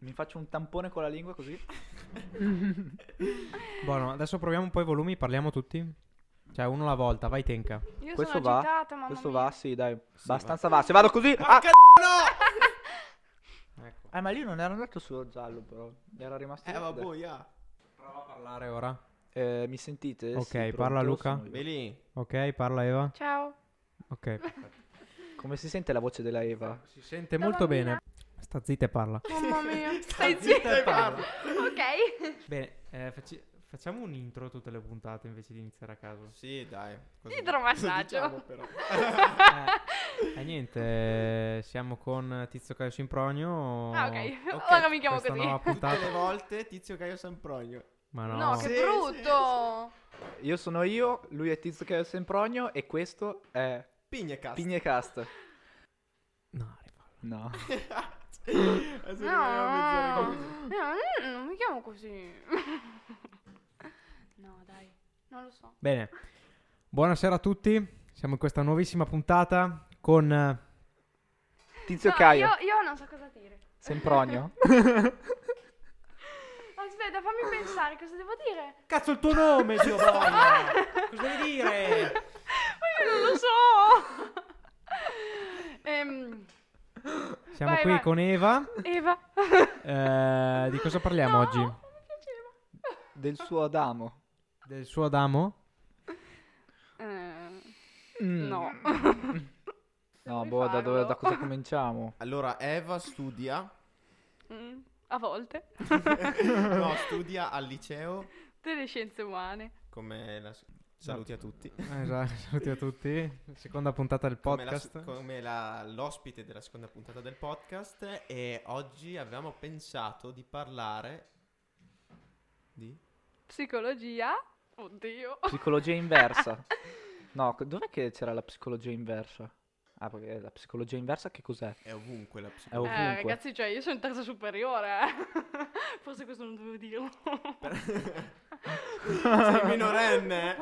Mi faccio un tampone con la lingua così. Buono, adesso proviamo un po' i volumi, parliamo tutti. Cioè, uno alla volta, vai Tenka. Io Questo sono va? agitata, mamma Questo mia. va, sì, dai. Abbastanza va. Se vado così... Ah! Porca no! Ecco. Eh, ma lì non era andato sullo giallo, però. Era rimasto... Eh, vabbè, boia. Prova a parlare ora. Eh, mi sentite? Ok, Sì, parla? Luca. Sono io. Beli. Ok, parla Eva. Ciao. Ok. Come si sente la voce della Eva? Si sente molto bene. Sta zitta e parla. Mamma mia. Stai zitta zitta. e parla. ok. Bene, eh, facci- facciamo un intro a tutte le puntate invece di iniziare a caso. Sì, dai. Idromassaggio. cosa diciamo, però? E niente, eh, siamo con Tizio Caio Simpronio. Ah, ok. Ok, Ora mi chiamo questa così. Tutte le volte Tizio Caio Sempronio. Ma no. No, che Sì, brutto. Io sono io, lui è Tizio è Sempronio e questo è Pignecast. Pignecast. No, rifallo. No. Adesso No. No, no, non mi chiamo così. No, dai. Non lo so. Bene, buonasera a tutti. Siamo in questa nuovissima puntata con... eh, Tizio No, Caio. Io, io non so cosa dire. Sempronio. Aspetta, fammi pensare cosa devo dire. Cazzo il tuo nome, zio boia! Cosa devi dire? Ma io non lo so. Ehm, Siamo Vai, qui vai. con Eva. Eva. Eh, di cosa parliamo No, oggi? Non mi piaceva. Del suo Adamo. Del suo Adamo? Eh, Mm. no. No, boh, da, dove, da cosa cominciamo? Allora, Eva studia. Mm, a volte. no, studia al liceo. Delle scienze umane. Come la... Saluti a tutti. Eh, esatto, saluti a tutti. Seconda puntata del Come la- podcast. Come, la- l'ospite della seconda puntata del podcast. E oggi avevamo pensato di parlare di. Psicologia. Oddio. Psicologia inversa. No, dov'è che c'era la psicologia inversa? Ah, perché la psicologia inversa che cos'è? È ovunque la È psicologia. ovunque. Eh, ragazzi, cioè, io sono in terza superiore. eh. Forse questo non dovevo dirlo. Sei minorenne.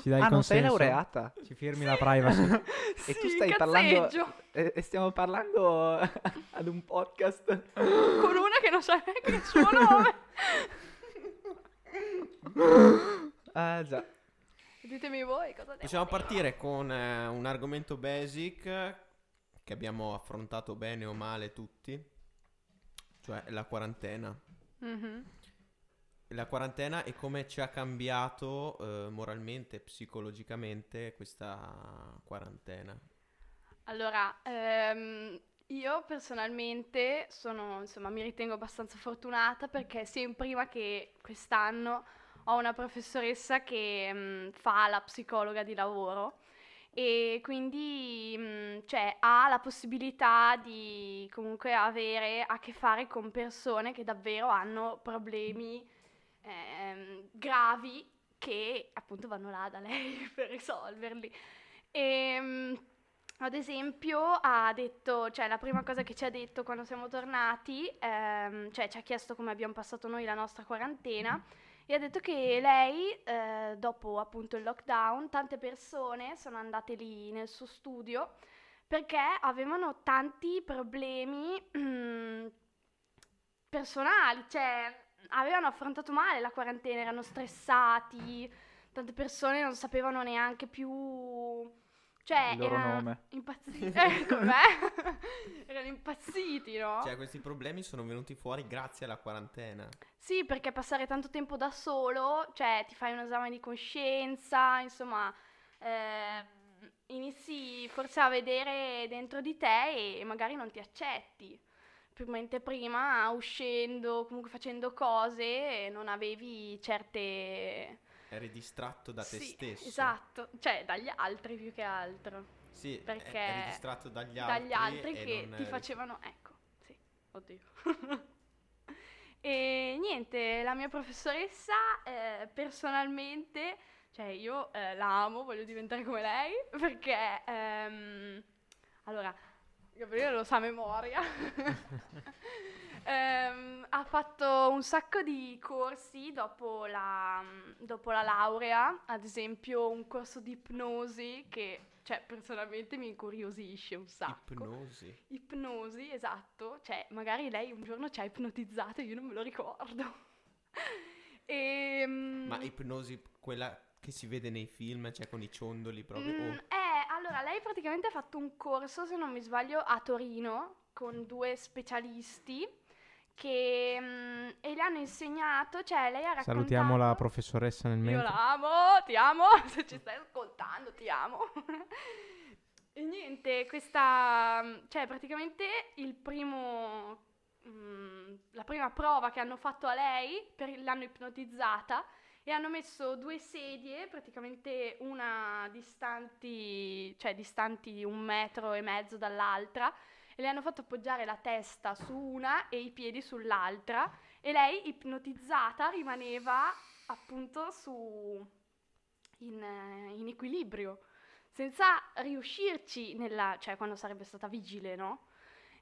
Ci dai ah, non sei laureata? Ci firmi la privacy. E tu stai parlando... cazzeggio. E, e stiamo parlando ad un podcast. Con una che non sa neanche il suo nome. Ah, già. Ditemi voi cosa devo Possiamo partire con eh, un argomento basic che abbiamo affrontato bene o male tutti, cioè la quarantena. Mhm. La quarantena e come ci ha cambiato eh, moralmente, psicologicamente questa quarantena. Allora, ehm, io personalmente sono, insomma, mi ritengo abbastanza fortunata perché sia in prima che quest'anno ho una professoressa che mm, fa la psicologa di lavoro e quindi mm, cioè, ha la possibilità di comunque avere a che fare con persone che davvero hanno problemi ehm, gravi che appunto vanno là da lei per risolverli. E, ad esempio, ha detto, cioè la prima cosa che ci ha detto quando siamo tornati, ehm, cioè ci ha chiesto come abbiamo passato noi la nostra quarantena e ha detto che lei, eh, dopo appunto il lockdown, tante persone sono andate lì nel suo studio perché avevano tanti problemi personali, cioè avevano affrontato male la quarantena, erano stressati, tante persone non sapevano neanche più... Cioè, Il loro erano nome. impazziti. Eh, erano impazziti, no? Cioè questi problemi sono venuti fuori grazie alla quarantena. Sì, perché passare tanto tempo da solo, cioè ti fai un esame di coscienza, insomma, ehm, inizi forse a vedere dentro di te e magari non ti accetti. P- Mentre prima uscendo, comunque facendo cose, non avevi certe... Eri distratto da te Sì, stesso. Esatto, cioè dagli altri più che altro. Sì, Perché eri distratto dagli altri. dagli altri che non ti facevano, ecco, sì, oddio. e niente, la mia professoressa eh, personalmente, cioè io eh, la amo, voglio diventare come lei, perché, ehm, allora, Gabriele lo sa a memoria. Ehm, ha fatto un sacco di corsi dopo la, dopo la laurea, ad esempio un corso di ipnosi che cioè, personalmente mi incuriosisce un sacco. Ipnosi. Ipnosi, esatto. Cioè, magari lei un giorno ci ha ipnotizzato e io non me lo ricordo. Ehm, Ma ipnosi quella che si vede nei film, cioè con i ciondoli proprio. mm, oh, allora, lei praticamente ha fatto un corso, se non mi sbaglio, a Torino con due specialisti che mm, e le hanno insegnato, cioè lei ha raccontato Salutiamo la professoressa nel Io mentre. la amo, ti amo, se ci stai ascoltando, ti amo. e niente, questa, cioè praticamente il primo, mm, la prima prova che hanno fatto a lei, per, l'hanno ipnotizzata e hanno messo due sedie, praticamente una distanti, cioè distanti un metro e mezzo dall'altra, e le hanno fatto appoggiare la testa su una e i piedi sull'altra e lei ipnotizzata rimaneva appunto su in, in equilibrio senza riuscirci nella cioè quando sarebbe stata vigile no?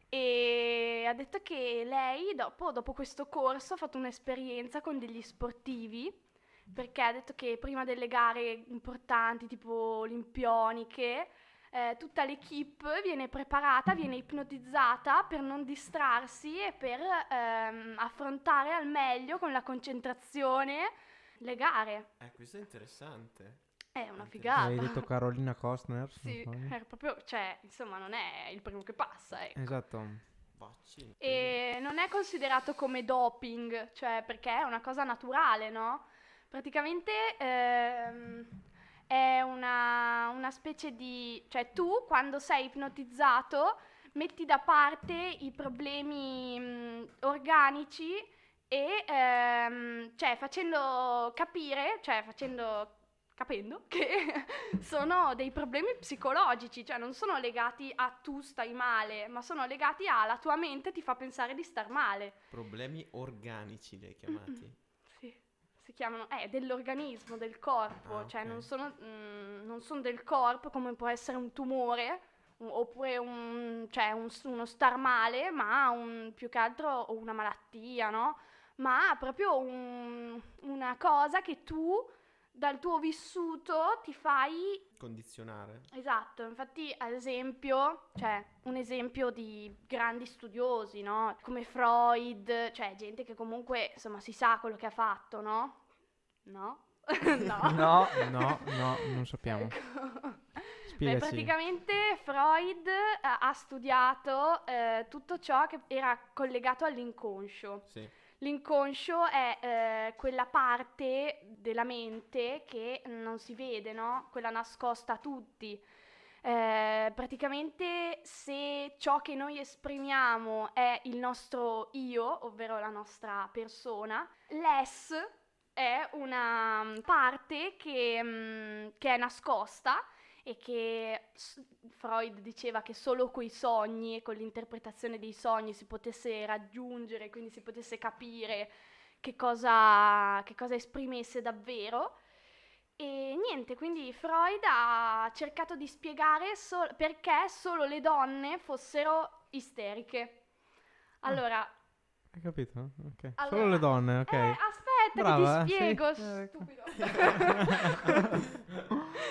E ha detto che lei dopo, dopo questo corso ha fatto un'esperienza con degli sportivi perché ha detto che prima delle gare importanti tipo olimpioniche eh, tutta l'equipe viene preparata, viene ipnotizzata per non distrarsi e per ehm, affrontare al meglio con la concentrazione le gare. Eh, questo è interessante. È una Hai figata. detto Carolina Costner? Sì, è proprio, cioè, insomma, non è il primo che passa, ecco. Esatto. E non è considerato come doping, cioè perché è una cosa naturale, no? Praticamente ehm, è una, una specie di... cioè tu quando sei ipnotizzato metti da parte i problemi mh, organici e ehm, cioè facendo capire, cioè facendo capendo che sono dei problemi psicologici, cioè non sono legati a tu stai male, ma sono legati a la tua mente ti fa pensare di star male. Problemi organici li hai chiamati. Sì, si chiamano, eh, dell'organismo, del corpo, Ah, cioè ok. non sono, mm, non sono del corpo come può essere un tumore un- oppure un, cioè un- uno star male, ma un, più che altro una malattia, no? Ma proprio un- una cosa che tu dal tuo vissuto ti fai Condizionare. Esatto, infatti ad esempio, cioè un esempio di grandi studiosi, no? Come Freud, cioè gente che comunque insomma si sa quello che ha fatto, no? No? no. No, No, no, non sappiamo. Ecco. Beh, praticamente Freud eh, ha studiato eh, tutto ciò che era collegato all'inconscio. Sì. L'inconscio è eh, quella parte della mente che non si vede, no? Quella nascosta a tutti. Eh, praticamente se ciò che noi esprimiamo è il nostro io, ovvero la nostra persona, l'ess è una mm, parte che, mm, che è nascosta e che Freud diceva che solo coi sogni e con l'interpretazione dei sogni si potesse raggiungere, quindi si potesse capire che cosa, che cosa esprimesse davvero. E niente, quindi Freud ha cercato di spiegare sol- perché solo le donne fossero isteriche. Allora, Hai capito? Ok. allora- Solo le donne, ok. eh, aspetta Brava, che ti sì. spiego, Eh, stupido.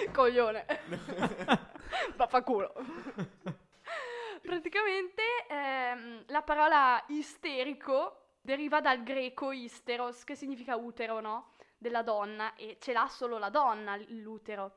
Coglione. Vaffanculo. Praticamente ehm, la parola isterico deriva dal greco isteros, che significa utero, no? Della donna, e ce l'ha solo la donna l'utero.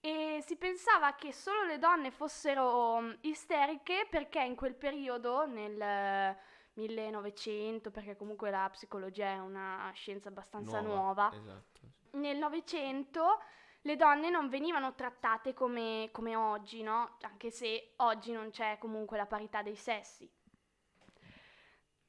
E si pensava che solo le donne fossero mm, isteriche perché in quel periodo, nel eh, 1900, perché comunque la psicologia è una scienza abbastanza nuova, Esatto. sì. nel Novecento le donne non venivano trattate come, come oggi, no? Anche se oggi non c'è comunque la parità dei sessi.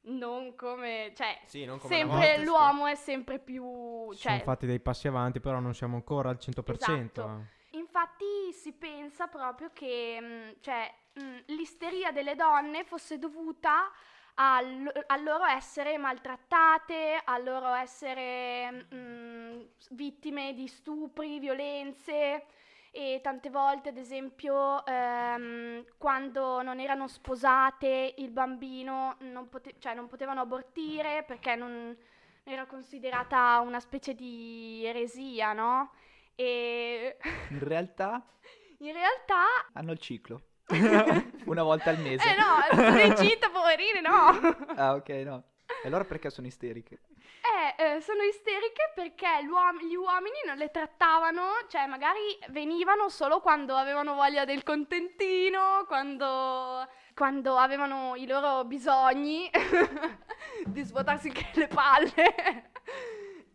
Non come, cioè, Sì, non come sempre volta, l'uomo è sempre più, Si sono cioè, fatti dei passi avanti, però non siamo ancora al 100%. Esatto. Infatti si pensa proprio che mh, cioè, mh, l'isteria delle donne fosse dovuta al, al loro essere maltrattate, al loro essere mh, vittime di stupri, violenze e tante volte, ad esempio, ehm, quando non erano sposate, il bambino non, pote- cioè, non potevano abortire perché non era considerata una specie di eresia, no? E in realtà in realtà... Hanno il ciclo. Una volta al mese. Eh no, sono incinta, poverine, no! Ah, ok, no. E allora perché sono isteriche? Eh, eh, sono isteriche perché gli uomini non le trattavano, cioè magari venivano solo quando avevano voglia del contentino, quando, quando avevano i loro bisogni di svuotarsi anche le palle.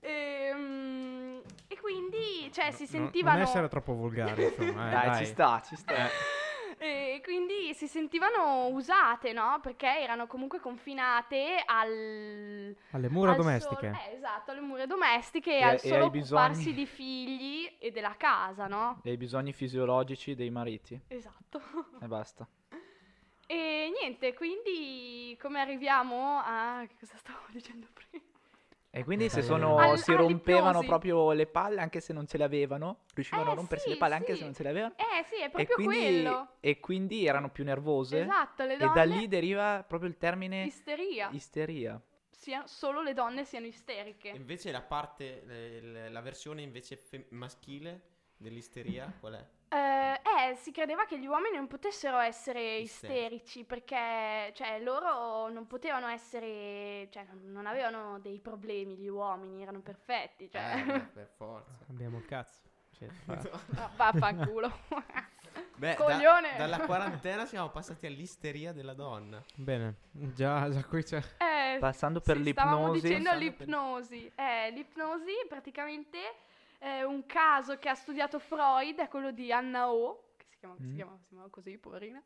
e, mm, e quindi, cioè, si No- sentivano... Non essere troppo volgari, insomma. eh, dai, dai. ci sta, ci sta. E quindi si sentivano usate, no? Perché erano comunque confinate al... Alle mura al domestiche. solo- eh, esatto, alle mura domestiche e, E- al e solo ai bisogni. occuparsi di figli e della casa, no? E i bisogni fisiologici dei mariti. Esatto. E basta. E niente, quindi come arriviamo a... Che cosa stavo dicendo prima? E quindi se sono, Al- si rompevano proprio le palle anche se non ce le avevano, riuscivano Eh, a rompersi sì, le palle anche sì. se non ce le avevano. Eh sì, è E proprio quindi, quello. e quindi erano più nervose. Esatto, le E donne... da lì deriva proprio il termine Isteria. isteria. Sia- solo le donne siano isteriche. Invece la parte, la versione invece maschile dell'isteria, qual è? Eh, eh, si credeva che gli uomini non potessero essere Isterici. isterici perché, cioè, loro non potevano essere, cioè, non- avevano dei problemi gli uomini, erano perfetti, cioè, Eh, per forza. Abbiamo il cazzo. Cioè, no, vaffanculo. Beh, da- Coglione. dalla quarantena siamo passati all'isteria della donna. Bene, già, già qui c'è. Eh, Passando per sì, stavamo l'ipnosi. dicendo Passando per- l'ipnosi. Eh, l'ipnosi praticamente è un caso che ha studiato Freud, è quello di Anna O, che si chiama, si Mm. chiama- si chiama così, poverina.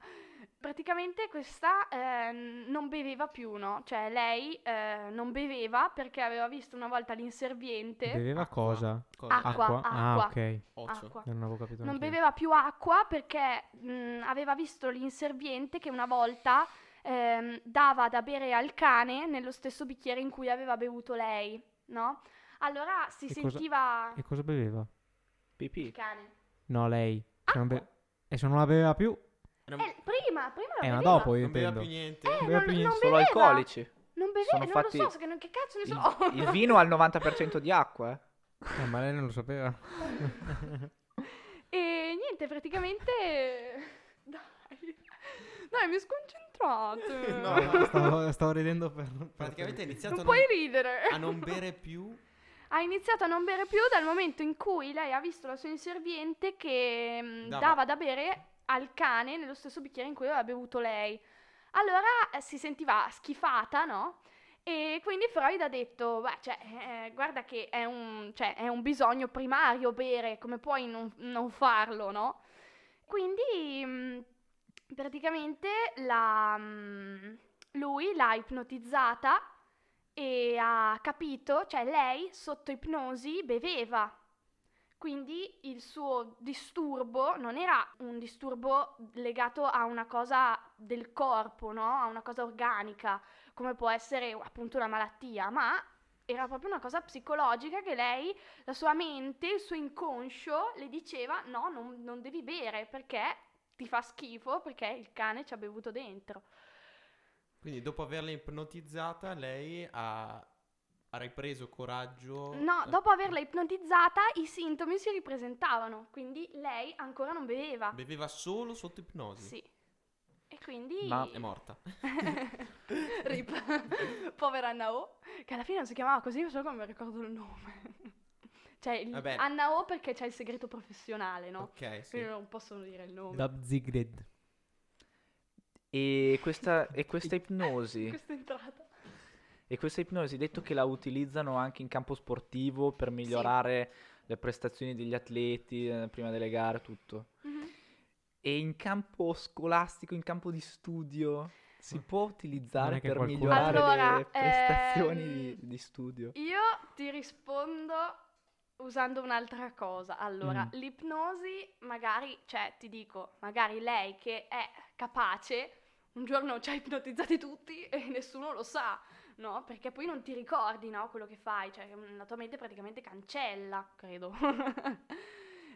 Praticamente questa eh, non beveva più, no? Cioè lei eh, non beveva perché aveva visto una volta l'inserviente. Beveva Acqua. cosa? Cosa? Acqua. Ah, ok. Acqua. Non avevo capito. Non beveva più acqua perché mh, aveva visto l'inserviente che una volta ehm, dava da bere al cane nello stesso bicchiere in cui aveva bevuto lei, no? Allora si E cosa- sentiva E cosa beveva? il Pipì. cane. No, lei. Se non be-. E se non la beveva più? Non, Eh, prima, prima la Eh, ma beveva. dopo io non beveva intendo. più niente. Eh, non, beveva più niente. Solo beveva. alcolici. Non beveva, Sono non fatti- lo so, che, non- che cazzo ne Il, so. il vino ha il 90% di acqua, eh. Eh, ma lei non lo sapeva. E niente, praticamente... Dai, dai, mi sconcentrate. No, no. stavo, stavo ridendo per... per- Praticamente ha iniziato non a non, puoi ridere. a non bere più. Ha iniziato a non bere più dal momento in cui lei ha visto la sua inserviente che mm, Dava- dava. da bere al cane nello stesso bicchiere in cui aveva bevuto lei. Allora eh, si sentiva schifata, no? E quindi Freud ha detto, beh, cioè, eh, guarda che è un, cioè, è un bisogno primario bere, come puoi non, non farlo, no? Quindi mm, praticamente la, mm, lui l'ha ipnotizzata e ha capito, cioè lei sotto ipnosi beveva. Quindi il suo disturbo non era un disturbo legato a una cosa del corpo, no? A una cosa organica, come può essere appunto una malattia, ma era proprio una cosa psicologica che lei, la sua mente, il suo inconscio le diceva no, non, non devi bere perché ti fa schifo, perché il cane ci ha bevuto dentro. Quindi dopo averla ipnotizzata, lei ha, ha ripreso coraggio. No, dopo averla ipnotizzata i sintomi si ripresentavano, quindi lei ancora non beveva. Beveva solo sotto ipnosi. Sì. E quindi... Ma- È morta. Rip. Povera Anna O, che alla fine non si chiamava così, solo che non mi ricordo il nome. cioè, il-. Anna O perché c'è il segreto professionale, no? Ok, sì. Quindi non possono dire il nome. Dabzigred. E questa, e questa ipnosi, Questa entrata. e questa ipnosi, detto che la utilizzano anche in campo sportivo per migliorare le prestazioni degli atleti eh, prima delle gare, tutto. Mhm. E in campo scolastico, in campo di studio, si può utilizzare per qualcuno- migliorare Allora, le prestazioni ehm, di, di studio. Io ti rispondo usando un'altra cosa. Allora, Mm. l'ipnosi, magari, cioè, ti dico, magari lei che è capace, un giorno ci ha ipnotizzati tutti e nessuno lo sa, no? Perché poi non ti ricordi, no, quello che fai, cioè, la tua mente praticamente cancella, credo.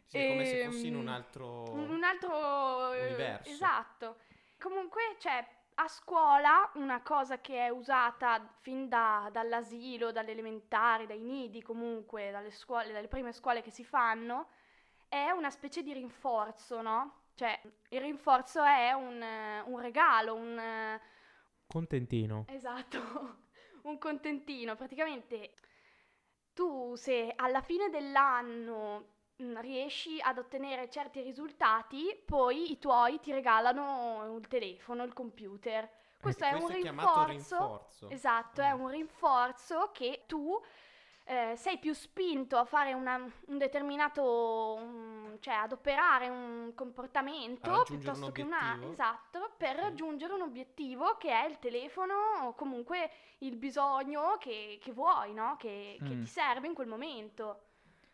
Sì, è come se fossi in Ehm, un altro. un altro eh, Universo. Esatto. Comunque, cioè, a scuola una cosa che è usata fin da- dall'asilo, dalle elementari, dai nidi, comunque, dalle scuole, dalle prime scuole che si fanno, è una specie di rinforzo, no? Cioè, il rinforzo è un, eh, un regalo, un... eh, Contentino. Esatto, un contentino. Praticamente tu se alla fine dell'anno mm, riesci ad ottenere certi risultati, poi i tuoi ti regalano il telefono, il computer. Questo è un chiamato rinforzo. rinforzo. Esatto, è Mm. un rinforzo che tu eh, sei più spinto a fare una- un determinato, mm, cioè ad operare un comportamento piuttosto un che una, esatto, per Mm. raggiungere un obiettivo che è il telefono o comunque il bisogno che, che vuoi, no? Che, che Mm. ti serve in quel momento.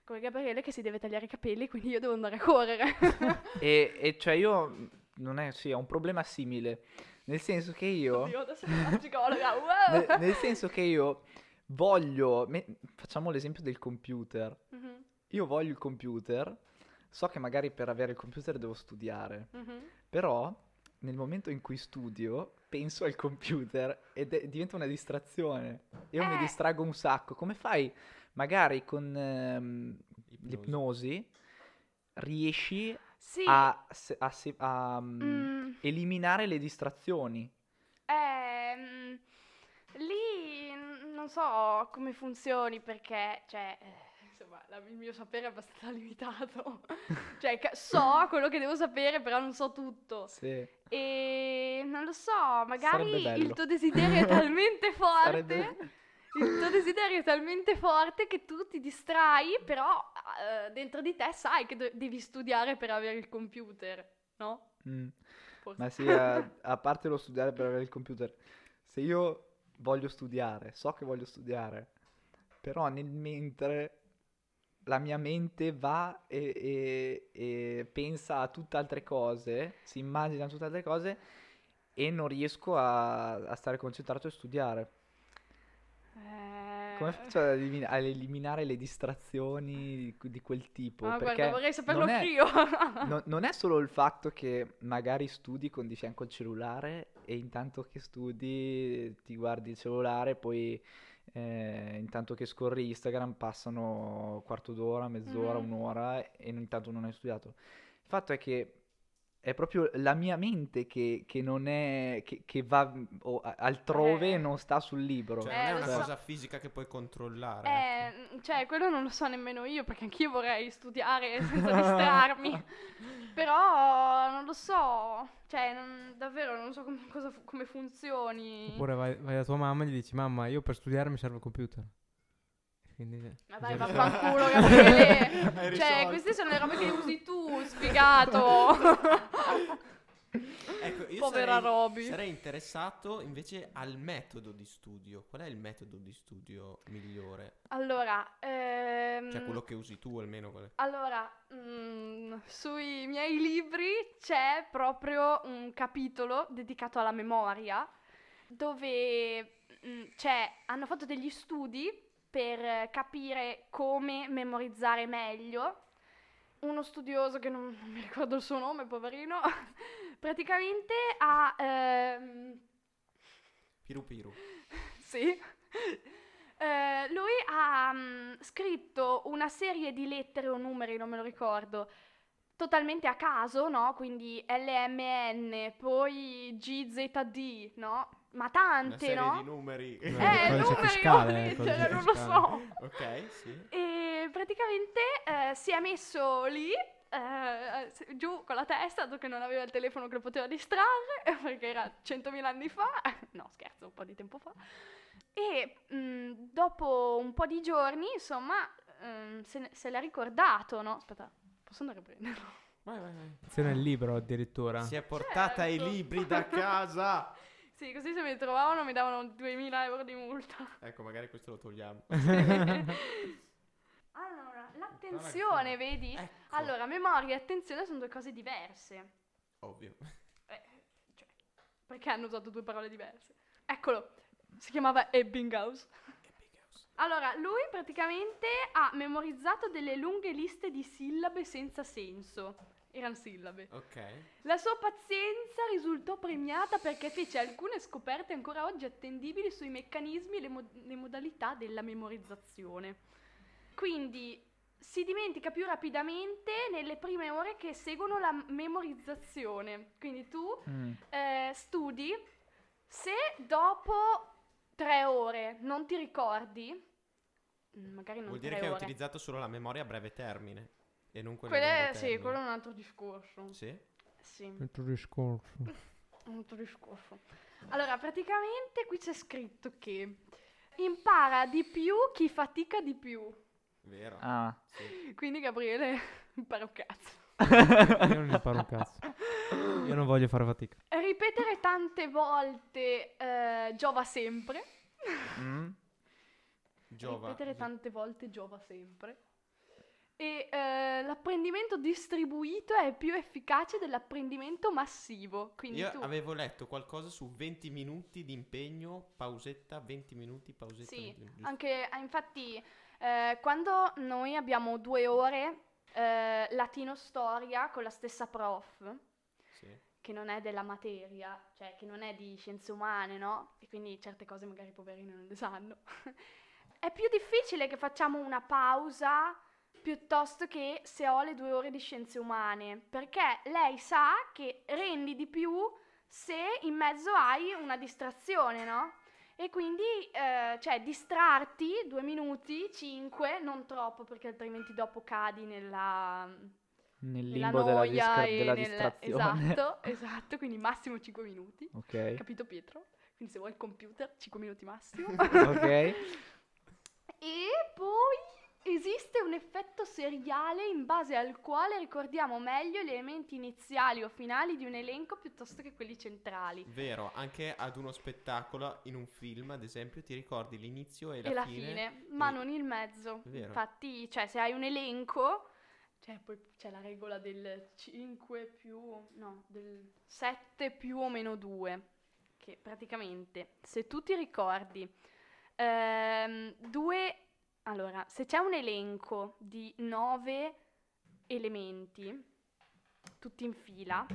Come Gabriele che si deve tagliare i capelli, quindi io devo andare a correre. E, e cioè io, mh, non è, sì, ho un problema simile, nel senso che io... Oddio, adesso sono una psicologa. wow! Nel, nel senso che io voglio, me- facciamo l'esempio del computer, Mhm, io voglio il computer, so che magari per avere il computer devo studiare, mhm. però nel momento in cui studio penso al computer ed è- diventa una distrazione, io mi Eh. distraggo un sacco, come fai magari con ehm, Ipnosi. l'ipnosi riesci Sì. a, a se- a, mm, mm, eliminare le distrazioni? Ehm, lì mm, non so come funzioni perché, cioè, eh, insomma, la- il mio sapere è abbastanza limitato. cioè, ca- so quello che devo sapere, però non so tutto. Sì. E non lo so, magari il tuo desiderio è talmente forte. Sarebbe- Il tuo desiderio è talmente forte che tu ti distrai, però eh, dentro di te sai che do- devi studiare per avere il computer, no? Mm. Ma sì, a, a parte lo studiare per avere il computer, se io voglio studiare, so che voglio studiare, però nel mentre la mia mente va e, e- e pensa a tutt'altre cose, si immagina tutt'altre cose e non riesco a, a stare concentrato e studiare. Eh, Come faccio ad, elimina- ad eliminare le distrazioni di, di quel tipo? Ah, Perché guarda, vorrei saperlo non anch'io. No- non è solo il fatto che magari studi con di fianco il cellulare e intanto che studi ti guardi il cellulare, poi eh, intanto che scorri Instagram passano quarto d'ora, mezz'ora, Mhm. un'ora e intanto non hai studiato. Il fatto è che è proprio la mia mente che, che non è, che, che va mm, o- a- altrove Eh. e non sta sul libro. Cioè, Eh, non è lo una so. cosa fisica che puoi controllare. ecco. Eh, cioè, quello non lo so nemmeno io, perché anch'io vorrei studiare senza distrarmi. Però non lo so, cioè, non- davvero non so com- cosa come funzioni. Oppure vai, vai da tua mamma e gli dici, mamma, io per studiare mi serve il computer. Quindi, Ma dai, vaffanculo, Gabriele. Cioè, queste sono le robe che usi tu, sfigato. Ecco, io Povera sarei, Roby. sarei interessato invece al metodo di studio. Qual è il metodo di studio migliore? Allora, ehm, Cioè quello che usi tu almeno. qual è? Allora, mm, sui miei libri c'è proprio un capitolo dedicato alla memoria dove mm, c'è, hanno fatto degli studi per capire come memorizzare meglio. Uno studioso che non, non mi ricordo il suo nome, poverino, praticamente ha... ehm, Piru piru. sì. Eh, lui ha mm, scritto una serie di lettere o numeri, non me lo ricordo, totalmente a caso, no? Quindi LMN, poi GZD, no? Ma Una tante, serie no? di numeri. Eh, Eh, numeri fiscale, eh, lettere, codice non lo fiscale. so. ok, sì. E praticamente eh, si è messo lì, eh, giù con la testa, dato che non aveva il telefono che lo poteva distrarre, perché era 100.000 anni fa, no scherzo, un po' di tempo fa, e mh, dopo un po' di giorni, insomma, ehm, se, ne- se l'ha ricordato, no? Aspetta, posso andare a prenderlo? Vai, vai, vai. Lezione il libro addirittura. Si è portata i Certo. libri da casa. Sì, così se mi trovavano mi davano 2.000 euro di multa. ecco, magari questo lo togliamo. Allora, l'attenzione, vedi? Ecco. Allora, memoria e attenzione sono due cose diverse. Ovvio. Eh, cioè, perché hanno usato due parole diverse? Eccolo, si chiamava Ebbinghaus. Allora, lui praticamente ha memorizzato delle lunghe liste di sillabe senza senso. Erano sillabe. Ok. La sua pazienza risultò premiata perché fece alcune scoperte ancora oggi attendibili sui meccanismi e le, mo- le modalità della memorizzazione. Quindi si dimentica più rapidamente nelle prime ore che seguono la memorizzazione. Quindi tu Mm. eh, studi, se dopo tre ore non ti ricordi, mm, magari non Vuol dire che hai ore. utilizzato solo la memoria a breve termine e non quella Quello a sì, quello è un altro discorso. Sì? Sì, Tutto discorso. un altro discorso. Allora, praticamente qui c'è scritto che impara di più chi fatica di più. Vero. Ah. Sì. Quindi Gabriele impara un cazzo. Io non imparo un cazzo. Io non voglio fare fatica. Ripetere tante volte eh, giova sempre. Mm. Giova. Ripetere tante volte giova sempre. E eh, l'apprendimento distribuito è più efficace dell'apprendimento massivo. Quindi Io tu... avevo letto qualcosa su 20 minuti di impegno, pausetta, 20 minuti, pausetta. Sì, 20 minuti, anche ah, infatti eh, quando noi abbiamo due ore eh, latino storia con la stessa prof, Sì. che non è della materia, cioè che non è di scienze umane, no? E quindi certe cose magari i poverini non le sanno. è più difficile che facciamo una pausa piuttosto che se ho le due ore di scienze umane, perché lei sa che rendi di più se in mezzo hai una distrazione, no? E quindi, eh, cioè, distrarti due minuti, cinque, non troppo, perché altrimenti dopo cadi nella, Nel nella limbo della, noia distra- e della nel- distrazione. Esatto, esatto, quindi massimo 5 minuti. Ok. Capito Pietro? Quindi se vuoi il computer, 5 minuti massimo. ok. e poi esiste un effetto seriale in base al quale ricordiamo meglio gli elementi iniziali o finali di un elenco piuttosto che quelli centrali. Vero, anche ad uno spettacolo, in un film, ad esempio, ti ricordi l'inizio e la, e la fine. fine, ma e- non il mezzo. Vero. Infatti, cioè, se hai un elenco, cioè, poi c'è la regola del 5 più, no, del 7 più o meno 2, che praticamente, se tu ti ricordi, ehm, due, allora, se c'è un elenco di 9 elementi, tutti in fila,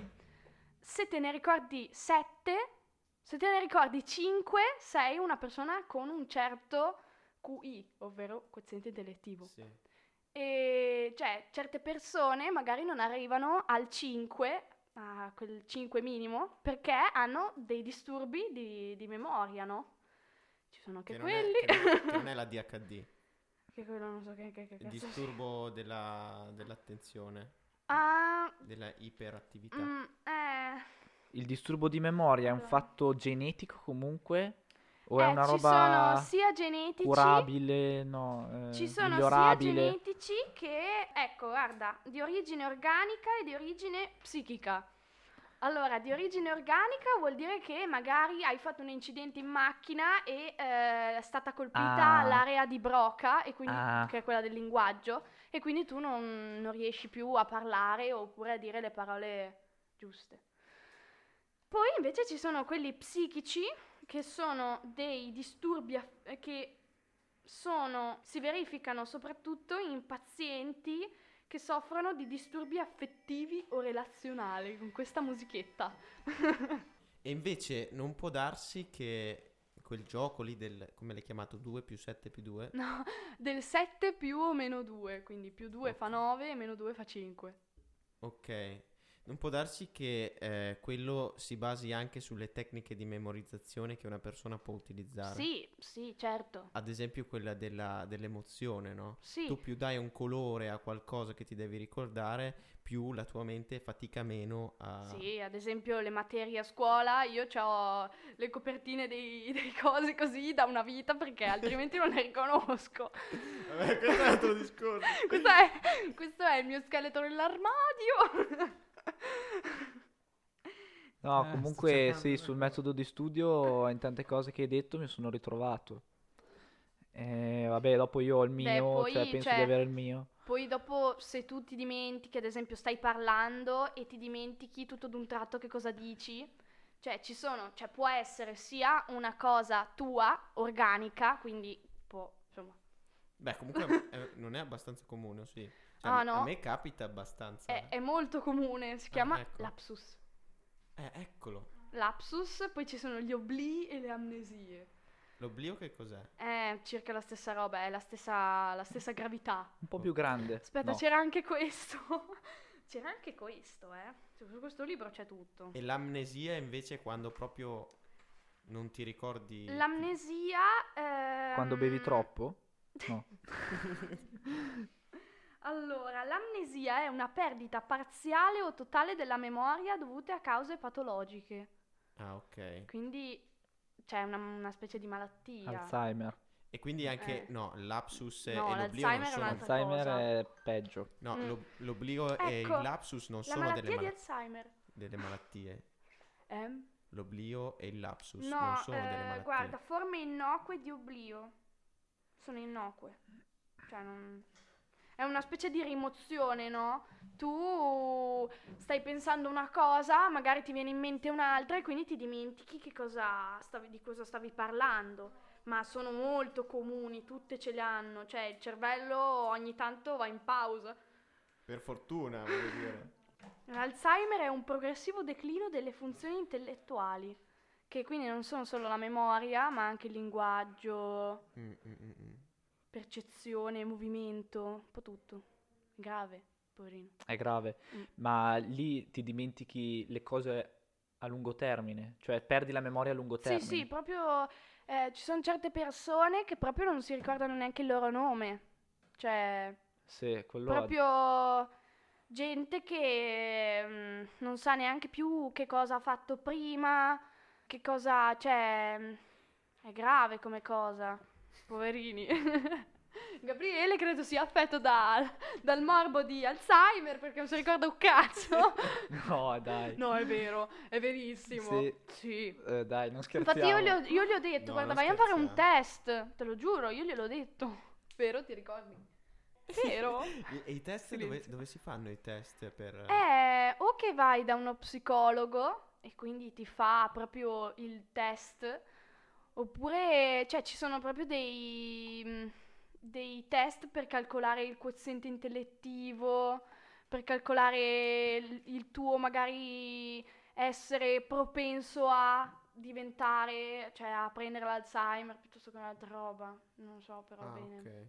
se te ne ricordi 7, se te ne ricordi 5, sei una persona con un certo QI, ovvero quoziente intellettivo. Sì. E cioè, certe persone magari non arrivano al 5, a quel 5 minimo, perché hanno dei disturbi di, di memoria, no? Ci sono anche Che non, è, quelli. non, che non è la DHD, che quello non so che, che, che disturbo della- dell'attenzione, Ah, della iperattività. mm, eh, Il disturbo di memoria è un fatto genetico comunque? O è eh, una ci roba sono sia genetici curabile? No, eh, Ci sono sia genetici che, ecco, guarda, di origine organica e di origine psichica. Allora, di origine organica vuol dire che magari hai fatto un incidente in macchina e eh, è stata colpita Ah. l'area di Broca, e quindi, Ah. che è quella del linguaggio, e quindi tu non, non riesci più a parlare oppure a dire le parole giuste. Poi invece ci sono quelli psichici che sono dei disturbi aff- che sono, si verificano soprattutto in pazienti che soffrono di disturbi affettivi o relazionali, con questa musichetta. E invece non può darsi che quel gioco lì del, come l'hai chiamato, 2 più 7 più 2? No, del 7 più o meno 2, quindi più 2 fa 9 e meno 2 fa 5. Ok. Non può darsi che eh, quello si basi anche sulle tecniche di memorizzazione che una persona può utilizzare. Sì, sì, certo. Ad esempio quella della- dell'emozione, no? Sì. Tu più dai un colore a qualcosa che ti devi ricordare, più la tua mente fatica meno a... Sì, ad esempio le materie a scuola, io ho le copertine dei, dei cosi così da una vita perché altrimenti non le riconosco. Vabbè, questo è un altro discorso. questo, è, questo è il mio scheletro nell'armadio. No, Eh, comunque sì, sul metodo di studio in tante cose che hai detto mi sono ritrovato. Eh, vabbè, dopo io ho il mio, poi, cioè penso cioè, di avere il mio. Poi dopo se tu ti dimentichi, ad esempio stai parlando e ti dimentichi tutto d'un tratto che cosa dici, cioè ci sono, cioè può essere sia una cosa tua, organica, quindi può, insomma, Beh, comunque eh, non è abbastanza comune, sì. Ah, a- no? A me capita abbastanza. è, è molto comune, si Ah, chiama ecco. lapsus. Eh, eccolo. Lapsus, poi ci sono gli oblii e le amnesie. L'oblio che cos'è? È circa la stessa roba, è la stessa, la stessa gravità. Un po' più grande. Aspetta, No. c'era anche questo. c'era anche questo, eh. Cioè, Su questo libro c'è tutto. E l'amnesia invece è quando proprio non ti ricordi... L'amnesia... ehm, Quando bevi troppo? No. Allora, l'amnesia è una perdita parziale o totale della memoria dovute a cause patologiche. Ah, ok. Quindi c'è una, una specie di malattia. Alzheimer. E quindi anche, Eh. no, lapsus No, e l'oblio non l'Alzheimer è sono... Alzheimer cosa. è peggio. No, Mm. l'ob- l'oblio e Ecco, il lapsus non La sono malattia delle, di mala- Alzheimer. delle malattie. Eh? L'oblio e il lapsus No, non sono eh, delle malattie. guarda, forme innocue di oblio. Sono innocue. Cioè, non... È una specie di rimozione, no? Tu stai pensando una cosa, magari ti viene in mente un'altra e quindi ti dimentichi che cosa stavi- di cosa stavi parlando. Ma sono molto comuni, tutte ce le hanno. Cioè, il cervello ogni tanto va in pausa. Per fortuna, voglio dire. L'Alzheimer è un progressivo declino delle funzioni intellettuali, che quindi non sono solo la memoria, ma anche il linguaggio, Mm, mm, mm, mm. Percezione, movimento, un po' tutto. Grave, poverino. È grave. Mm. Ma lì ti dimentichi le cose a lungo termine. Cioè perdi la memoria a lungo Sì, termine. sì, proprio eh, ci sono certe persone che proprio non si ricordano neanche il loro nome. Cioè, Sì, quello proprio gente che mm, non sa neanche più che cosa ha fatto prima, che cosa, cioè, mm, è grave come cosa, poverini. Gabriele credo sia affetto da- dal morbo di Alzheimer perché non si ricorda un cazzo. No, dai. no, è vero, è verissimo. Sì. Sì. Eh, dai, non scherziamo. Infatti io gli, ho, io gli ho detto, No, guarda, vai a fare un test, te lo giuro, io gliel'ho detto. Vero, ti ricordi? Vero? E, e i test dove, dove si fanno i test per... Eh, o che vai da uno psicologo e quindi ti fa proprio il test, oppure, cioè, ci sono proprio dei, mm, dei test per calcolare il quoziente intellettivo, per calcolare il, il tuo magari essere propenso a diventare, cioè a prendere l'Alzheimer piuttosto che un'altra roba. Non so però Ah, bene. ok.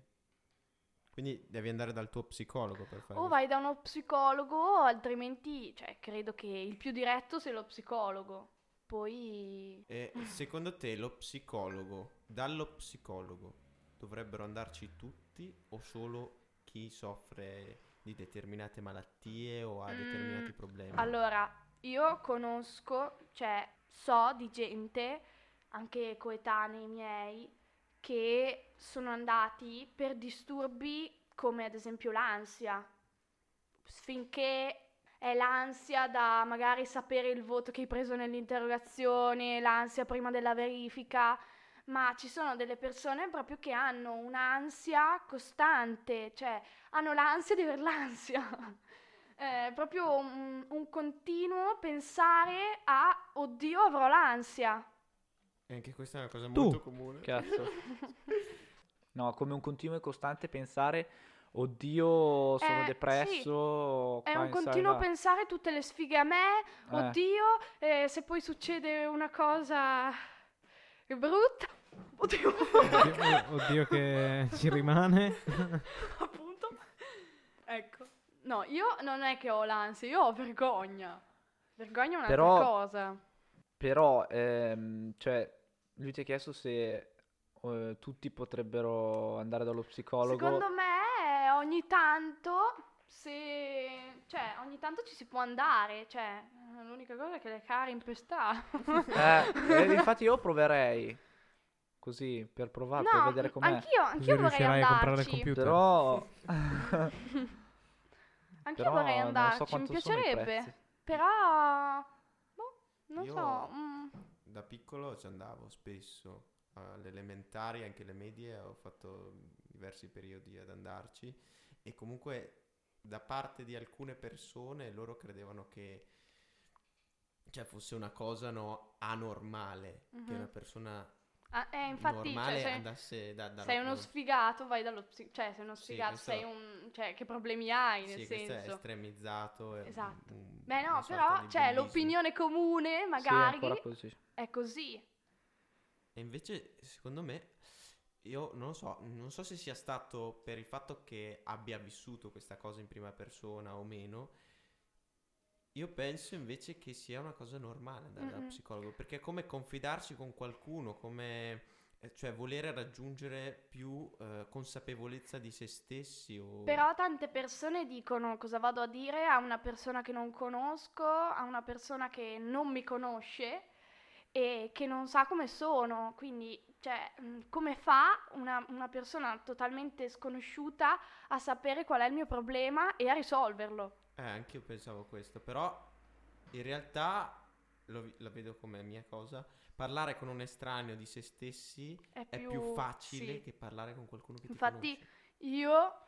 Quindi devi andare dal tuo psicologo per fare... O vai da uno psicologo, altrimenti, cioè, credo che il più diretto sia lo psicologo. Poi... E secondo te lo psicologo, dallo psicologo, dovrebbero andarci tutti o solo chi soffre di determinate malattie o ha Mm, determinati problemi? Allora, io conosco, cioè, so di gente, anche coetanei miei, che sono andati per disturbi come ad esempio l'ansia. Finché è l'ansia da magari sapere il voto che hai preso nell'interrogazione, l'ansia prima della verifica, ma ci sono delle persone proprio che hanno un'ansia costante, cioè hanno l'ansia di aver l'ansia. È proprio un, un continuo pensare a oddio avrò l'ansia. E anche questa è una cosa Tu. molto comune. Cazzo. No, come un continuo e costante pensare, oddio, sono Eh, depresso. È qua un continuo là." pensare tutte le sfighe a me, Eh. oddio, eh, se poi succede una cosa brutta, oddio, Oddio, oddio che ci rimane. appunto. Ecco. No, io non è che ho l'ansia, io ho vergogna. Vergogna è un'altra Però- cosa. Però, ehm, cioè, lui ti ha chiesto se eh, tutti potrebbero andare dallo psicologo. Secondo me ogni tanto se cioè ogni tanto ci si può andare, cioè l'unica cosa è che le care impestare. Eh, eh, infatti io proverei. Così, per provare, per no, vedere com'è. anch'io, Così anch'io vorrei riuscirai a comprare il andarci. computer. Però... Anch'io però vorrei non so andarci, mi piacerebbe. Però boh, non Io- so. mm. Da piccolo ci andavo spesso alle elementari, anche le medie, ho fatto diversi periodi ad andarci e comunque da parte di alcune persone loro credevano che cioè, fosse una cosa no, anormale, che Mhm. una persona Ah, eh, infatti, normale cioè, sei, andasse da, da sei uno sfigato, vai dallo psi- cioè sei uno Sì, sfigato, questo- sei un cioè che problemi hai nel Sì, questo è senso. estremizzato. è un- Esatto. un- Beh no, però cioè l'opinione comune Sì, magari così. è così. E invece, secondo me, io non lo so, non so se sia stato per il fatto che abbia vissuto questa cosa in prima persona o meno. Io penso invece che sia una cosa normale andare Mm-mm. psicologo, perché è come confidarsi con qualcuno, come eh, cioè volere raggiungere più eh, consapevolezza di se stessi o Però tante persone dicono cosa vado a dire a una persona che non conosco, a una persona che non mi conosce e che non sa come sono. Quindi, cioè, mh, come fa una, una persona totalmente sconosciuta a sapere qual è il mio problema e a risolverlo? Eh, anche io pensavo questo, però in realtà lo la vedo come mia cosa. Parlare con un estraneo di se stessi È è più, più facile sì. che parlare con qualcuno che ti Infatti, io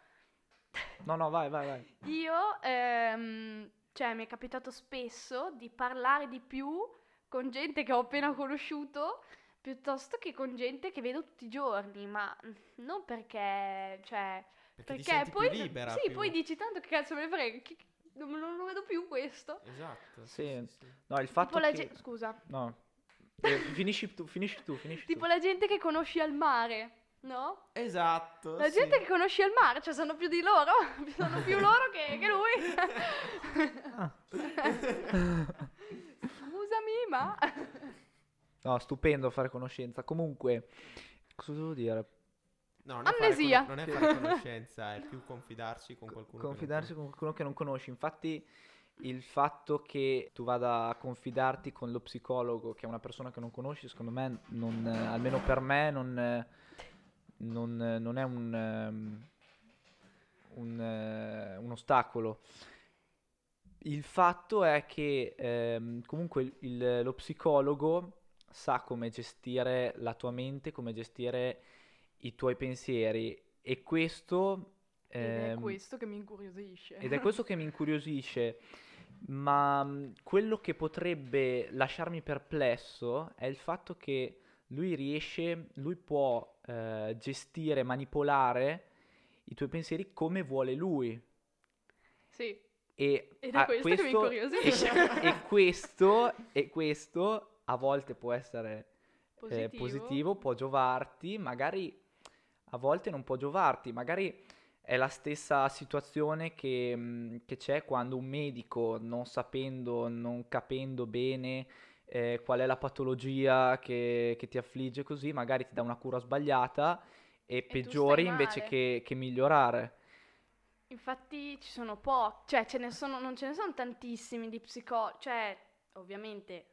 No, no, vai, vai, vai. Io, ehm, cioè, mi è capitato spesso di parlare di più con gente che ho appena conosciuto piuttosto che con gente che vedo tutti i giorni, ma non perché, cioè, Perché, ti perché senti poi, più libera. sì, più- poi dici tanto che cazzo me ne frega, chi- non, non lo vedo più questo. Esatto. Sì. sì. No, il fatto Tipo che... gen- scusa, No, Eh, finisci tu, finisci tu, finisci tipo tu. la gente che conosci al mare, no? Esatto. La sì. gente che conosci al mare, cioè sanno più di loro, sanno più loro che, che lui. Ah. Scusami, ma... No, stupendo fare conoscenza. Comunque, cosa devo dire? No, non è fare Amnesia. cono- non è fare conoscenza, è più confidarsi con qualcuno. che non Confidarsi con qualcuno che non conosci. Infatti, il fatto che tu vada a confidarti con lo psicologo, che è una persona che non conosci, secondo me, non, eh, almeno per me, non, eh, non, eh, non è un, un, eh, un ostacolo. Il fatto è che ehm, comunque il- il- lo psicologo sa come gestire la tua mente, come gestire i tuoi pensieri e questo... Ed è ehm, questo che mi incuriosisce. ed è questo che mi incuriosisce, ma mh, quello che potrebbe lasciarmi perplesso è il fatto che lui riesce, lui può eh, gestire, manipolare i tuoi pensieri come vuole lui. Sì, E ed è a questo, che mi incuriosisce. e, e questo, e questo a volte può essere eh, Positivo. positivo, può giovarti, magari a volte non può giovarti, magari è la stessa situazione che, mh, che c'è quando un medico, non sapendo, non capendo bene eh, qual è la patologia che, che ti affligge così, magari ti dà una cura sbagliata e, tu peggiori invece che, che migliorare. Infatti ci sono pochi, cioè ce ne sono, non ce ne sono tantissimi di psicologi, cioè ovviamente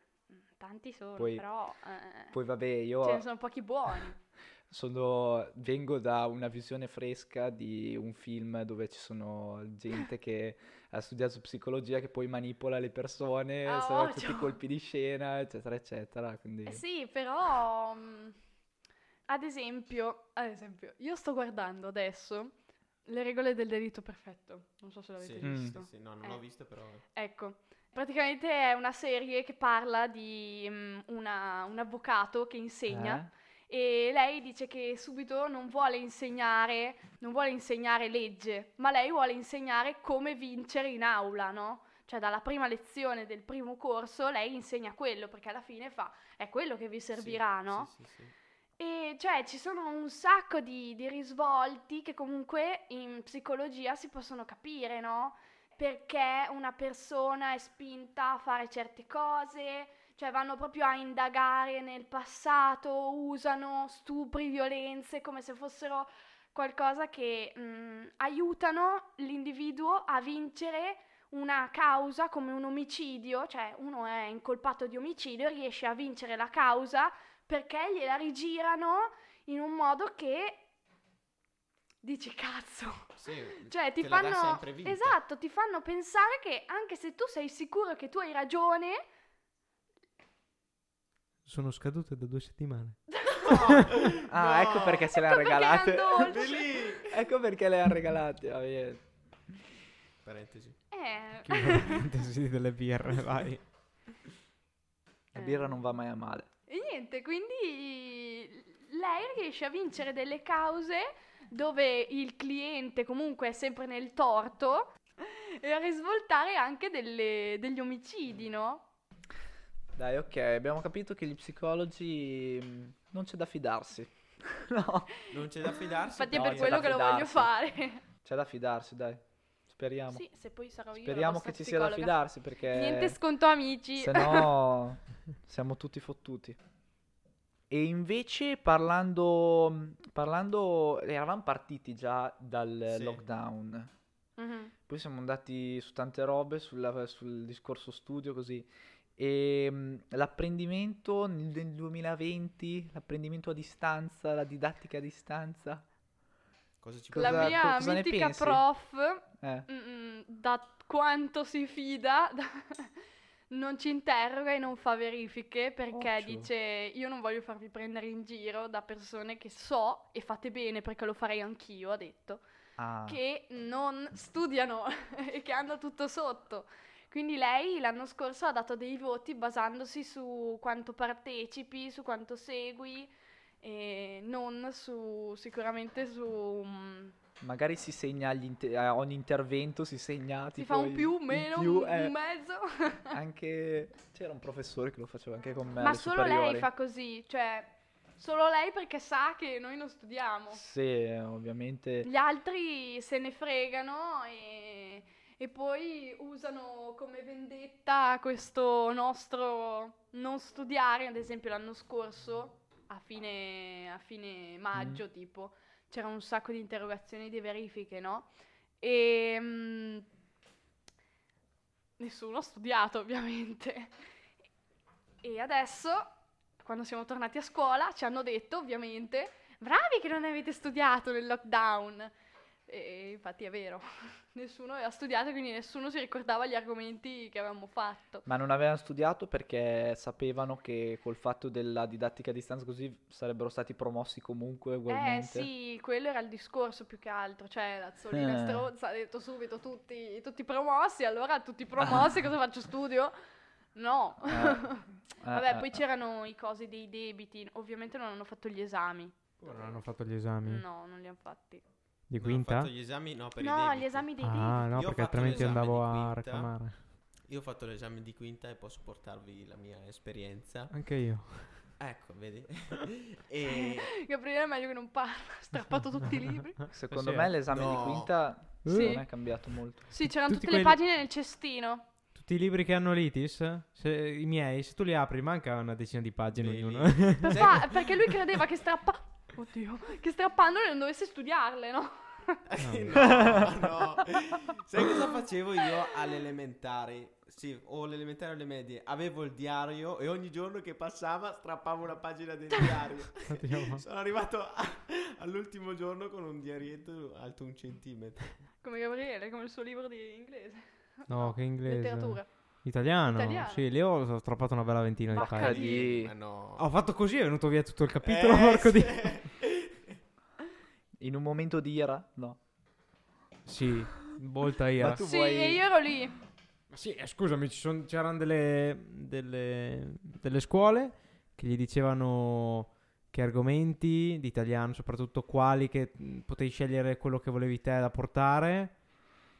tanti sono, Poi- però eh, Poi vabbè, ce ne io sono pochi buoni. sono, vengo da una visione fresca di un film dove ci sono gente che ha studiato psicologia che poi manipola le persone, Ah, sono ovvio. tutti colpi di scena, eccetera, eccetera. Quindi... Eh sì, però mh, ad esempio, ad esempio, io sto guardando adesso le regole del delitto perfetto, non so se l'avete Sì, Mm. visto. sì, sì, no, non Eh. l'ho visto però. Ecco, praticamente è una serie che parla di mm, una- un avvocato che insegna Eh? e lei dice che subito non vuole insegnare, non vuole insegnare legge, ma lei vuole insegnare come vincere in aula, no? Cioè dalla prima lezione del primo corso lei insegna quello, perché alla fine fa, è quello che vi servirà, Sì, no? Sì, sì. E cioè ci sono un sacco di, di risvolti che comunque in psicologia si possono capire, no? Perché una persona è spinta a fare certe cose, cioè vanno proprio a indagare nel passato, usano stupri, violenze come se fossero qualcosa che mh, aiutano l'individuo a vincere una causa come un omicidio, cioè uno è incolpato di omicidio e riesce a vincere la causa perché gliela rigirano in un modo che dici cazzo. Sì, Cioè ti fanno sempre vinta. Esatto, ti fanno pensare che anche se tu sei sicuro che tu hai ragione, Sono scadute da due settimane. Ah, ecco perché se le ha Ecco regalate. ecco perché le ha regalate. va bene. Parentesi. eh, Chiudo parentesi delle birre, vai. La birra non va mai a male. E niente, quindi lei riesce a vincere delle cause dove il cliente comunque è sempre nel torto e a risvoltare anche delle- degli omicidi, no? Dai, ok, abbiamo capito che gli psicologi mh, non c'è da fidarsi. no, Non c'è da fidarsi. Infatti è per quello che lo voglio fare. c'è da fidarsi, dai. Speriamo. Sì, se poi sarò io Speriamo che ci sia da psicologa. fidarsi perché Niente sconto amici. se no siamo tutti fottuti. E invece parlando, parlando eravamo partiti già dal Sì. lockdown. Mhm. Poi siamo andati su tante robe, sulla- sul discorso studio così. E mh, l'apprendimento nel, nel 2020, l'apprendimento a distanza, la didattica a distanza. Cosa ci Cosa- La mia cosa ne mitica prof, Eh, mm, da quanto si fida, non ci interroga e non fa verifiche perché Occhio. dice io non voglio farvi prendere in giro da persone che so e fate bene perché lo farei anch'io, ha detto, ah, che non studiano e che hanno tutto sotto. Quindi lei l'anno scorso ha dato dei voti basandosi su quanto partecipi, su quanto segui e non su sicuramente su mm, magari si segna inter- a ogni intervento, si segna si tipo fa un più, il meno, più, un, eh, un mezzo. anche c'era un professore che lo faceva anche con me Ma solo lei superiori. fa così, cioè solo lei perché sa che noi non studiamo. Sì, eh, ovviamente. Gli altri se ne fregano e, e poi usano come vendetta questo nostro non studiare. Ad esempio, l'anno scorso, a fine, a fine maggio, tipo, c'era un sacco di interrogazioni di verifiche, no? E mm, nessuno ha studiato, ovviamente. E adesso, quando siamo tornati a scuola, ci hanno detto, ovviamente, bravi che non avete studiato nel lockdown. E infatti è vero, nessuno aveva studiato, quindi nessuno si ricordava gli argomenti che avevamo fatto. Ma non avevano studiato perché sapevano che col fatto della didattica a distanza così sarebbero stati promossi comunque Eh ugualmente. sì, quello era il discorso più che altro, cioè la Zolina Eh. stronza ha detto subito tutti, tutti promossi, allora tutti promossi cosa faccio studio? No. Eh, Vabbè, eh, poi eh. c'erano i cosi dei debiti, ovviamente non hanno fatto gli esami. Non hanno fatto gli esami? No, non li hanno fatti. Di Non ho quinta? fatto gli esami, no, per No, gli esami dei Ah, debiti. no, Io ho perché altrimenti andavo a quinta. reclamare. Io ho fatto l'esame di quinta e posso portarvi la mia esperienza. Anche io. Ecco, vedi? e Gabriele è meglio che non parla, ha strappato tutti i libri. Secondo Sì. me l'esame No. di quinta Sì. non è cambiato molto. Sì, c'erano Tutti tutte le quelli- pagine nel cestino. Tutti i libri che hanno l'ITIS, se- i miei, se tu li apri, manca una decina di pagine Vedi? ognuno. Fa- perché lui credeva che strappa... Oddio, che strappandole non dovesse studiarle, no? no, no. Sai cosa facevo io alle elementari? Sì, o alle elementari o alle medie. Avevo il diario e ogni giorno che passava strappavo una pagina del diario. Sono arrivato a- all'ultimo giorno con un diarietto alto un centimetro. Come Gabriele, come il suo libro di inglese. No, che inglese. Letteratura. Italiano. Italiano. Sì, lì ho strappato una bella ventina di pagine. di- no. Ho fatto così, è venuto via tutto il capitolo, Eh, porco sì. di... In un momento di ira? No. Sì, volta ira. Ma tu Sì, vuoi- e io ero lì. Ma sì, eh, scusami, ci son- c'erano delle, delle, delle scuole che gli dicevano che argomenti di italiano, soprattutto quali che mh, potevi scegliere quello che volevi te da portare.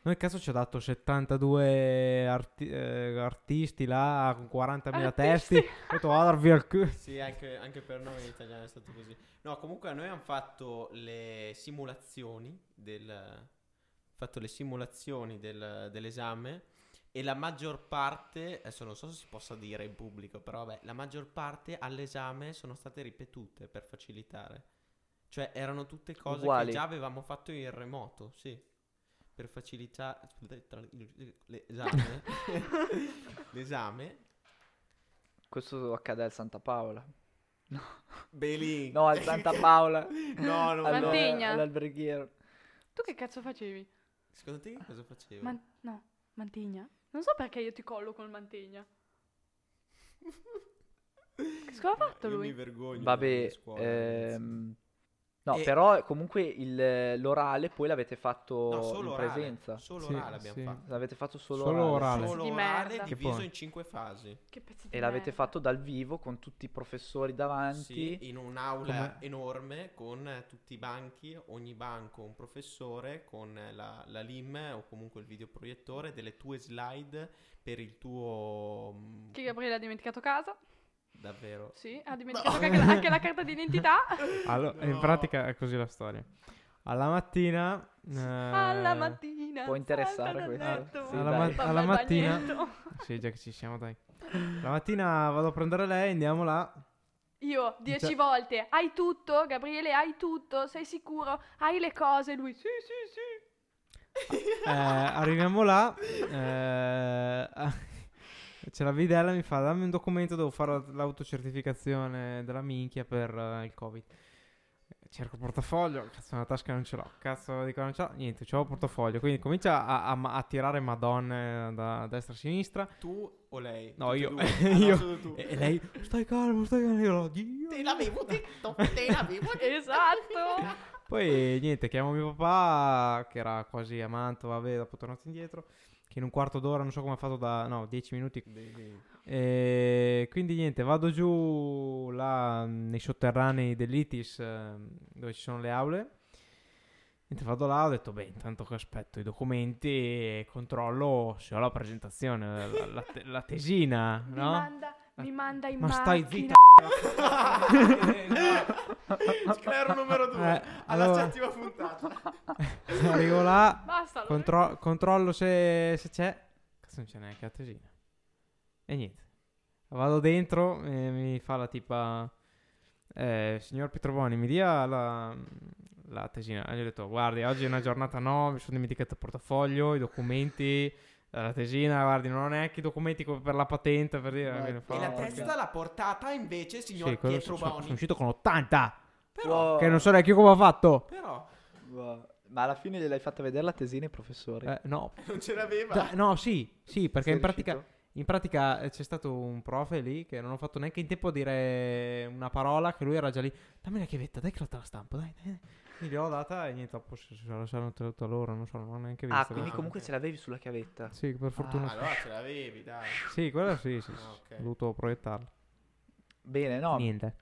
Noi cazzo ci ha dato 72 arti- eh, artisti là con 40.000 Artisti. testi. Ho detto, "Va a darvi al culo. Sì, anche, anche per noi in italiano è stato così. No, comunque noi abbiamo fatto le simulazioni del fatto le simulazioni del- dell'esame e la maggior parte, adesso non so se si possa dire in pubblico, però vabbè, la maggior parte all'esame sono state ripetute per facilitare. Cioè erano tutte cose Uguali. che già avevamo fatto in remoto, sì. Per facilitare l'esame. l'esame. Questo accade al Santa Paola. Belin. No, al Santa Paola. no, no, Al- no. Mantegna. All'alberghiero. Tu che cazzo facevi? Secondo te che cosa facevo? Man- no, Mantegna? Non so perché io ti collo col Mantegna. Che scuola ha fatto Io lui? mi vergogno. Vabbè, scuola, ehm, no, E- però comunque il- l'orale poi l'avete fatto No, solo in orale. presenza. Solo Sì, orale abbiamo sì. fatto. L'avete fatto solo, Solo orale. orale. Solo Di orale merda. Che diviso poi- in cinque fasi. Che pezzi di E l'avete merda. fatto dal vivo con tutti i professori davanti. Sì, in un'aula Come- enorme con tutti i banchi, ogni banco un professore con la, la LIM o comunque il videoproiettore, delle tue slide per il tuo... mm, Che Gabriele ha dimenticato casa? Davvero. Sì, ha dimenticato anche, la, anche la carta d'identità. Allora, in No. pratica è così la storia. Alla mattina... eh, Alla mattina. può interessare questo? Sì, alla, ma- alla mattina... Sì, già che ci siamo, dai. La mattina vado a prendere lei, andiamo là. Io dieci Cioè- volte, hai tutto, Gabriele, hai tutto, sei sicuro? Hai le cose? Lui, sì, sì, sì. Eh, arriviamo là. eh, c'è la vidella, mi fa dammi un documento, devo fare l'autocertificazione della minchia per eh, il covid. Cerco il portafoglio, cazzo nella tasca non ce l'ho, cazzo dico non ce l'ho, niente, c'ho il portafoglio, quindi comincia a, a a tirare madonne da destra a sinistra Tu o lei? No, Tutte e io- due? Ah, no, io- e, e lei stai calmo, stai calmo, io oddio. Te l'avevo detto, te l'avevo detto. Esatto. Poi niente, chiamo mio papà, che era quasi a Mantova, vabbè, dopo tornato indietro, che in un quarto d'ora, non so come ha fatto da, no, dieci minuti. E quindi niente, vado giù là mh, nei sotterranei dell'ITIS, eh, dove ci sono le aule. Niente, vado là, ho detto, beh, intanto che aspetto i documenti e controllo se ho la presentazione, la, la te- la tesina, no? manda, mi manda in Ma stai macchina. Sclero numero 2. Eh, alla allora- settima puntata. Arrivo là, Basta. Contro- controllo se, se c'è. Cazzo, non c'è neanche la tesina. E niente. Vado dentro e mi fa la tipa. Eh, signor Pietrovoni, mi dia la, la tesina. E gli ho detto: Guardi, oggi è una giornata no, mi sono dimenticato il portafoglio, i documenti. Eh, La tesina, guardi, non ho neanche i documenti per la patente. Per dire, me ne fa- E la testa l'ha portata invece signor Sì, Pietro sono, Boni. sono uscito con 80. Però, Wow. Che non so neanche io come ho fatto. però, Wow. Ma alla fine gliel'hai fatta vedere la tesina ai professori? Eh, no, non ce l'aveva. Da- no, sì, sì, perché Sei in pratica. In pratica eh, c'è stato un profe lì che non ho fatto neanche in tempo a dire una parola, che lui era già lì. Dammi la chiavetta, dai che la te la stampo, dai. dai. Quindi gliel'ho data e niente, dopo se la saranno tenuta loro, non so, non ho neanche visto. Ah, quindi comunque ce l'avevi sulla chiavetta. Sì, per fortuna. Ah, Allora ce l'avevi, dai. Sì, quella sì, sì, sì, Ah, ok. Ho dovuto proiettarla. Bene, no. Niente.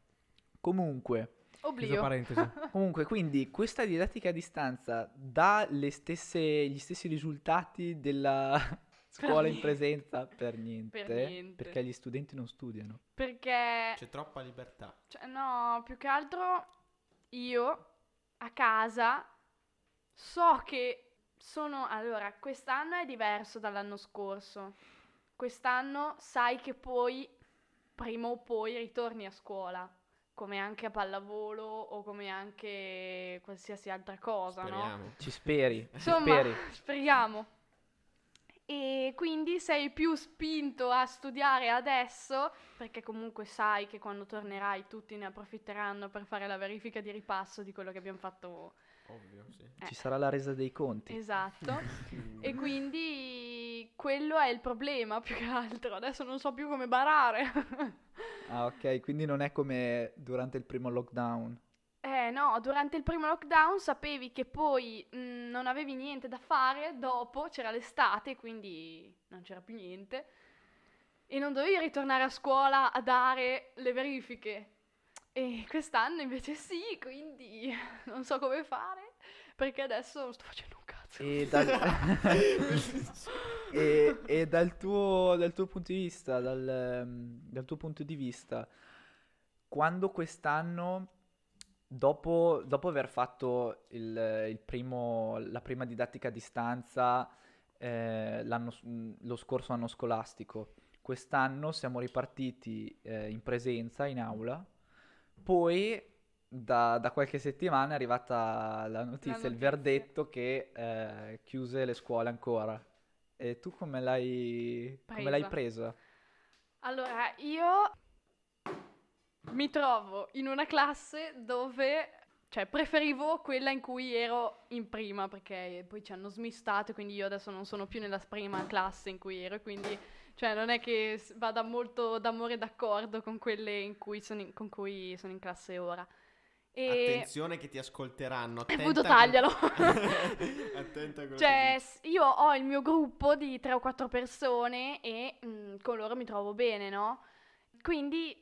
Comunque, Oblio. parentesi. comunque, quindi questa didattica a distanza dà le stesse, gli stessi risultati della scuola in presenza per niente, Per niente. perché gli studenti non studiano. Perché, C'è troppa libertà. cioè, no, più che altro io a casa so che sono... Allora, quest'anno è diverso dall'anno scorso. Quest'anno sai che poi, prima o poi, ritorni a scuola. Come anche a pallavolo o come anche qualsiasi altra cosa, no? Speriamo. Ci speri, ci Insomma, speri. speriamo. E quindi sei più spinto a studiare adesso, perché comunque sai che quando tornerai tutti ne approfitteranno per fare la verifica di ripasso di quello che abbiamo fatto. Ovvio, sì. Eh. Ci sarà la resa dei conti. Esatto. e quindi quello è il problema più che altro. Adesso non so più come barare. Ah, ok, quindi non è come durante il primo lockdown. Eh no, durante il primo lockdown sapevi che poi mh, non avevi niente da fare, dopo c'era l'estate, quindi non c'era più niente, e non dovevi ritornare a scuola a dare le verifiche. E quest'anno invece sì, quindi non so come fare, perché adesso non sto facendo un cazzo. E dal, e, e dal tuo, dal tuo punto di vista, dal, ehm, dal tuo punto di vista, quando quest'anno, dopo, dopo aver fatto il, il primo, la prima didattica a distanza eh, mh, lo scorso anno scolastico, quest'anno siamo ripartiti eh, in presenza, in aula, poi da, da qualche settimana è arrivata la notizia, il notizia. verdetto che eh, chiuse le scuole ancora. E tu come l'hai, come l'hai presa? Allora, io mi trovo in una classe dove, cioè, preferivo quella in cui ero in prima, perché poi ci hanno smistato, quindi io adesso non sono più nella prima classe in cui ero, e quindi, cioè, non è che vada molto d'amore d'accordo con quelle in cui sono in, con cui sono in classe ora. E... Attenzione che ti ascolteranno. E Attenta che- taglialo. Attenta a quello Cioè, io ho il mio gruppo di tre o quattro persone e mm, con loro mi trovo bene, no? Quindi,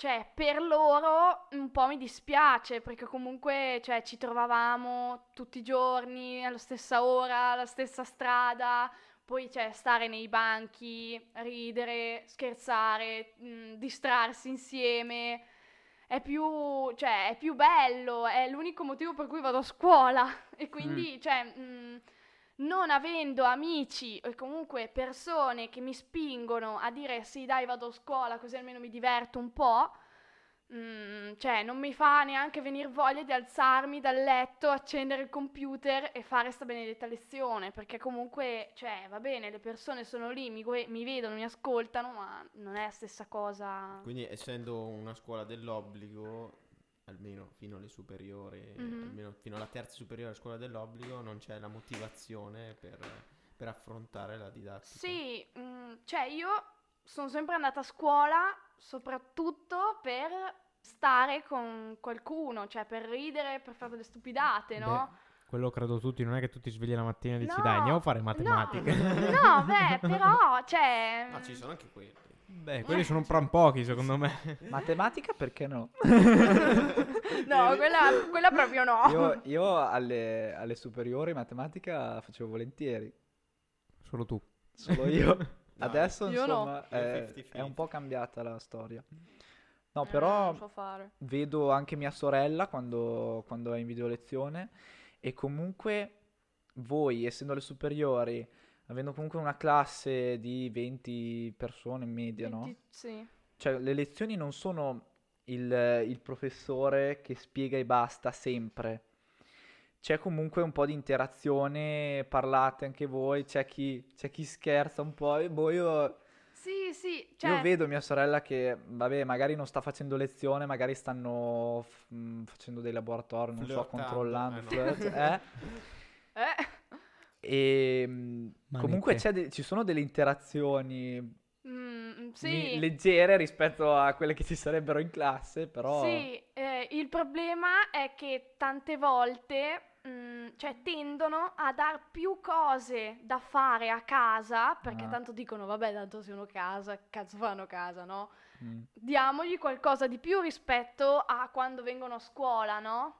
cioè, per loro un po' mi dispiace perché comunque, cioè, ci trovavamo tutti i giorni alla stessa ora, alla stessa strada. poi cioè, stare nei banchi, ridere, scherzare, mh, distrarsi insieme. È più, cioè, è più bello, è l'unico motivo per cui vado a scuola. E quindi, cioè, mh, non avendo amici o comunque persone che mi spingono a dire sì, dai, vado a scuola così almeno mi diverto un po', mm, cioè non mi fa neanche venire voglia di alzarmi dal letto, accendere il computer e fare sta benedetta lezione, perché comunque, cioè, va bene, le persone sono lì, mi, mi vedono, mi ascoltano, ma non è la stessa cosa. Quindi essendo una scuola dell'obbligo, almeno fino alle superiori, Mhm. almeno fino alla terza superiore scuola dell'obbligo, non c'è la motivazione per, per affrontare la didattica. Sì, mm, cioè io sono sempre andata a scuola soprattutto per stare con qualcuno, cioè per ridere, per fare delle stupidate, no? Beh, quello credo tutti, non è che tu ti svegli la mattina e dici No, dai andiamo a fare no, matematica. No, beh, però, cioè... Ma ci sono anche quelli. Beh, quelli sono un po' pochi secondo me. Matematica perché no? No, quella, quella proprio no. Io, io alle, alle superiori matematica facevo volentieri, Solo tu. solo io. No, Adesso io no. insomma Io è, 50-50. è un po' cambiata la storia. No, Eh, però non so fare. vedo anche mia sorella quando, quando è in video lezione e comunque voi, essendo le superiori, avendo comunque una classe di 20 persone in media, no? Venti- Sì. Cioè, le lezioni non sono il, il professore che spiega e basta sempre. C'è comunque un po' di interazione, parlate anche voi, c'è chi, c'è chi scherza un po'. E boh, io, Sì, sì, io cioè... vedo mia sorella che, vabbè, magari non sta facendo lezione, magari stanno f- mh, facendo dei laboratori, non so, Flirtando, controllando, eh, no. flirt, eh. Eh, E comunque Manette. c'è de- ci sono delle interazioni mm, mi- sì. leggere rispetto a quelle che ci sarebbero in classe, però... Sì, eh, il problema è che tante volte, mm, cioè, tendono a dar più cose da fare a casa, perché Ah. tanto dicono, vabbè, tanto sono a casa, cazzo fanno casa, no? Mm. Diamogli qualcosa di più rispetto a quando vengono a scuola, no?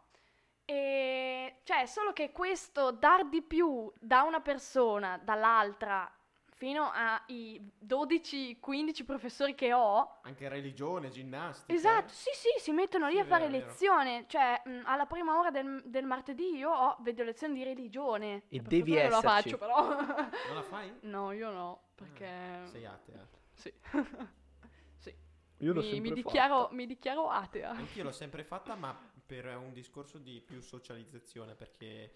E cioè, solo che questo dar di più da una persona, dall'altra, fino ai 12-15 professori che ho, Anche religione, ginnastica. Esatto, sì, sì, si mettono lì Sì, a fare vero, è vero. lezione. Cioè, mh, alla prima ora del, del martedì io ho video lezione di religione. E Per devi fortuna non la esserci. faccio, però. Non la fai? no, io no, perché... Ah, Sei atea. Sì. sì. Io l'ho Mi, sempre mi dichiaro, fatta. mi dichiaro atea. Anch'io l'ho sempre fatta, ma per un discorso di più socializzazione, perché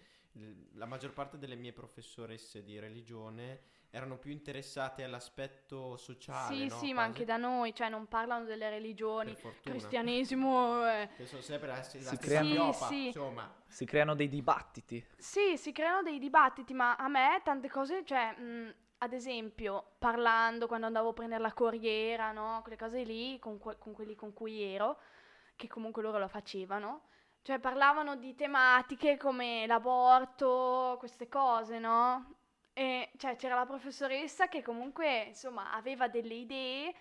la maggior parte delle mie professoresse di religione erano più interessate all'aspetto sociale, Sì, no? sì, ma Quasi, anche da noi, cioè non parlano delle religioni. Cristianesimo... eh, Che sono sempre la, la Si stessa creano- fiopa, Sì, sì. insomma. Si creano dei dibattiti. Sì, si creano dei dibattiti, ma a me tante cose, cioè, mh, ad esempio, parlando quando andavo a prendere la corriera, no? Quelle cose lì, con, que- con quelli con cui ero, che comunque loro lo facevano, cioè parlavano di tematiche come l'aborto, queste cose, no? E cioè c'era la professoressa che comunque, insomma, aveva delle idee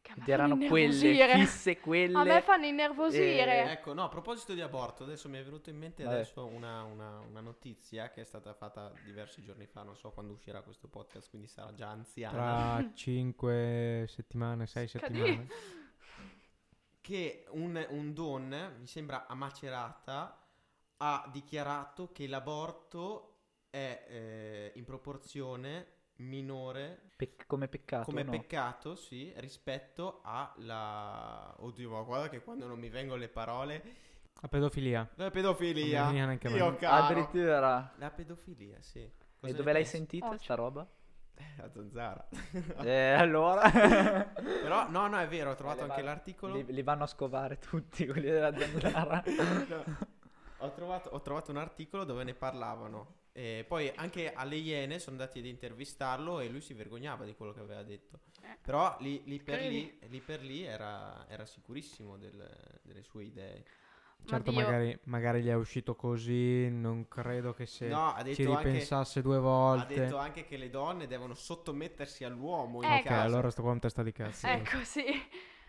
che a me erano fanno quelle, innervosire. fisse quelle. A me fanno innervosire. Eh, Ecco, no, a proposito di aborto, adesso mi è venuto in mente Vabbè. adesso una, una- una notizia che è stata fatta diversi giorni fa, non so quando uscirà questo podcast, quindi sarà già anziana. Tra 5 settimane, 6 Scadi. settimane. che un, un don, mi sembra a Macerata, ha dichiarato che l'aborto è eh, in proporzione minore Pec- come peccato, come no? peccato, sì, rispetto alla... Oddio, ma guarda che quando non mi vengono le parole... La pedofilia. La pedofilia. Non neanche. Io caro. Addirittura. La pedofilia, sì. E Cosa dove ne l'hai pensi? sentita Oh, sta roba? Eh, A Zanzara. eh, allora. Però, no, no, è vero, ho trovato Eh, anche va- l'articolo. Li, li vanno a scovare tutti quelli della zanzara. No. Ho, trovato, ho trovato un articolo dove ne parlavano. E poi anche alle Iene sono andati ad intervistarlo e lui si vergognava di quello che aveva detto. Eh. Però lì, lì per, lì, lì per lì era, era sicurissimo del- delle sue idee. Certo, magari, magari gli è uscito così, non credo che se no, ha ci detto, anche, ripensasse due ha volte. detto anche che le donne devono sottomettersi all'uomo in Ecco. Ok, casa. allora sto qua in testa di cazzo. Ecco, sì.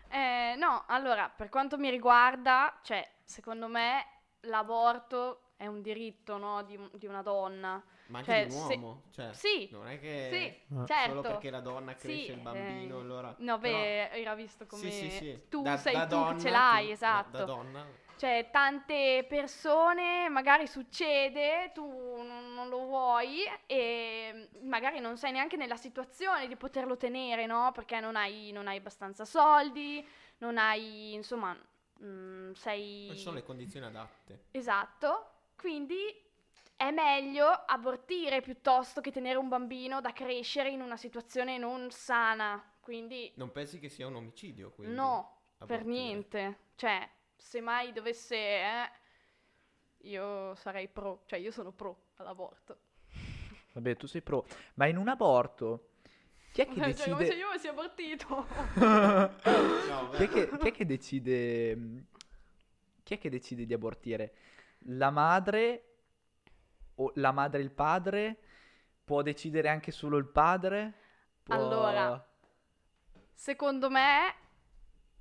Eh, no, allora, per quanto mi riguarda, cioè, secondo me l'aborto è un diritto, no, di, di una donna. Ma anche Cioè, di un se- uomo, cioè, Sì, non è che sì, certo. solo perché la donna cresce Sì, il bambino, eh, allora... No, però- beh, era visto come Sì, sì, tu Da- sei da tu donna ce l'hai, tu- esatto. Da donna... Cioè, tante persone, magari succede, tu non, lo vuoi e magari non sei neanche nella situazione di poterlo tenere, no? Perché non hai, non hai abbastanza soldi, non hai, insomma, mm, sei... Non sono le condizioni adatte. Esatto, quindi è meglio abortire piuttosto che tenere un bambino da crescere in una situazione non sana. Quindi Non pensi che sia un omicidio, quindi? no, per abortire? niente. Cioè, se mai dovesse... eh, io sarei pro, cioè io sono pro all'aborto. Vabbè, tu sei pro. Ma in un aborto, chi è che Cioè, come se decide... io avessi abortito. No, Chi è che, chi è che decide... Chi è che decide di abortire? La madre la madre e il padre? Può decidere anche solo il padre? Può- Allora, Secondo me,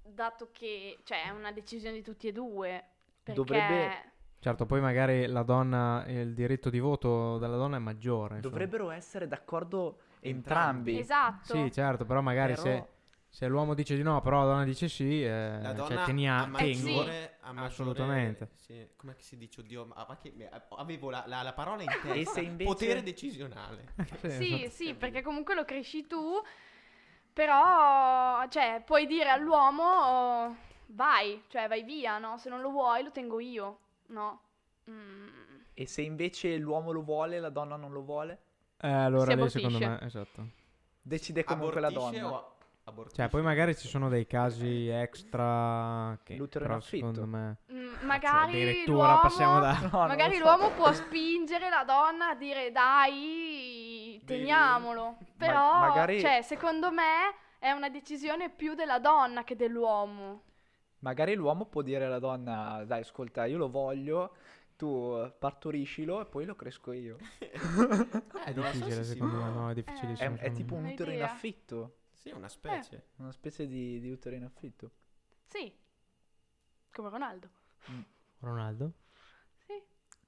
dato che cioè, è una decisione di tutti e due, perché Dovrebbe- Certo, poi magari la donna, il diritto di voto della donna è maggiore. insomma. Dovrebbero essere d'accordo Entrambi. entrambi. esatto. Sì, certo, però magari Però- se, se l'uomo dice di no, però la donna dice sì, eh, La cioè donna tenia- a tengo. Eh, sì. maggiore, a maggiore- Assolutamente. Sì, com'è che si dice? Oddio, ma, ma che, avevo la, la- la parola in testa. Invece- Potere decisionale. Sì, sì, perché comunque lo cresci tu, però, cioè, puoi dire all'uomo, oh, vai, cioè, vai via, no? Se non lo vuoi, lo tengo io, no? Mm, E se invece l'uomo lo vuole, la donna non lo vuole? Eh, allora Si lì secondo me, esatto. Decide comunque la Abortisce donna. o abortisce? Cioè, poi magari ci sono dei casi extra che L'utero in però affitto. secondo me... mm, Cioè, magari addirittura l'uomo... passiamo da... No, Magari so. l'uomo può spingere la donna a dire dai, teniamolo. Però, magari- cioè, secondo me è una decisione più della donna che dell'uomo. Magari l'uomo può dire alla donna, dai, ascolta, io lo voglio, tu partoriscilo e poi lo cresco io. È Eh, la so difficile se secondo me, no, è È, difficilissimo. è secondo tipo me. un utero in affitto, Sì, una specie. una specie di, di utero in affitto. Sì, come Ronaldo. Ronaldo? Sì.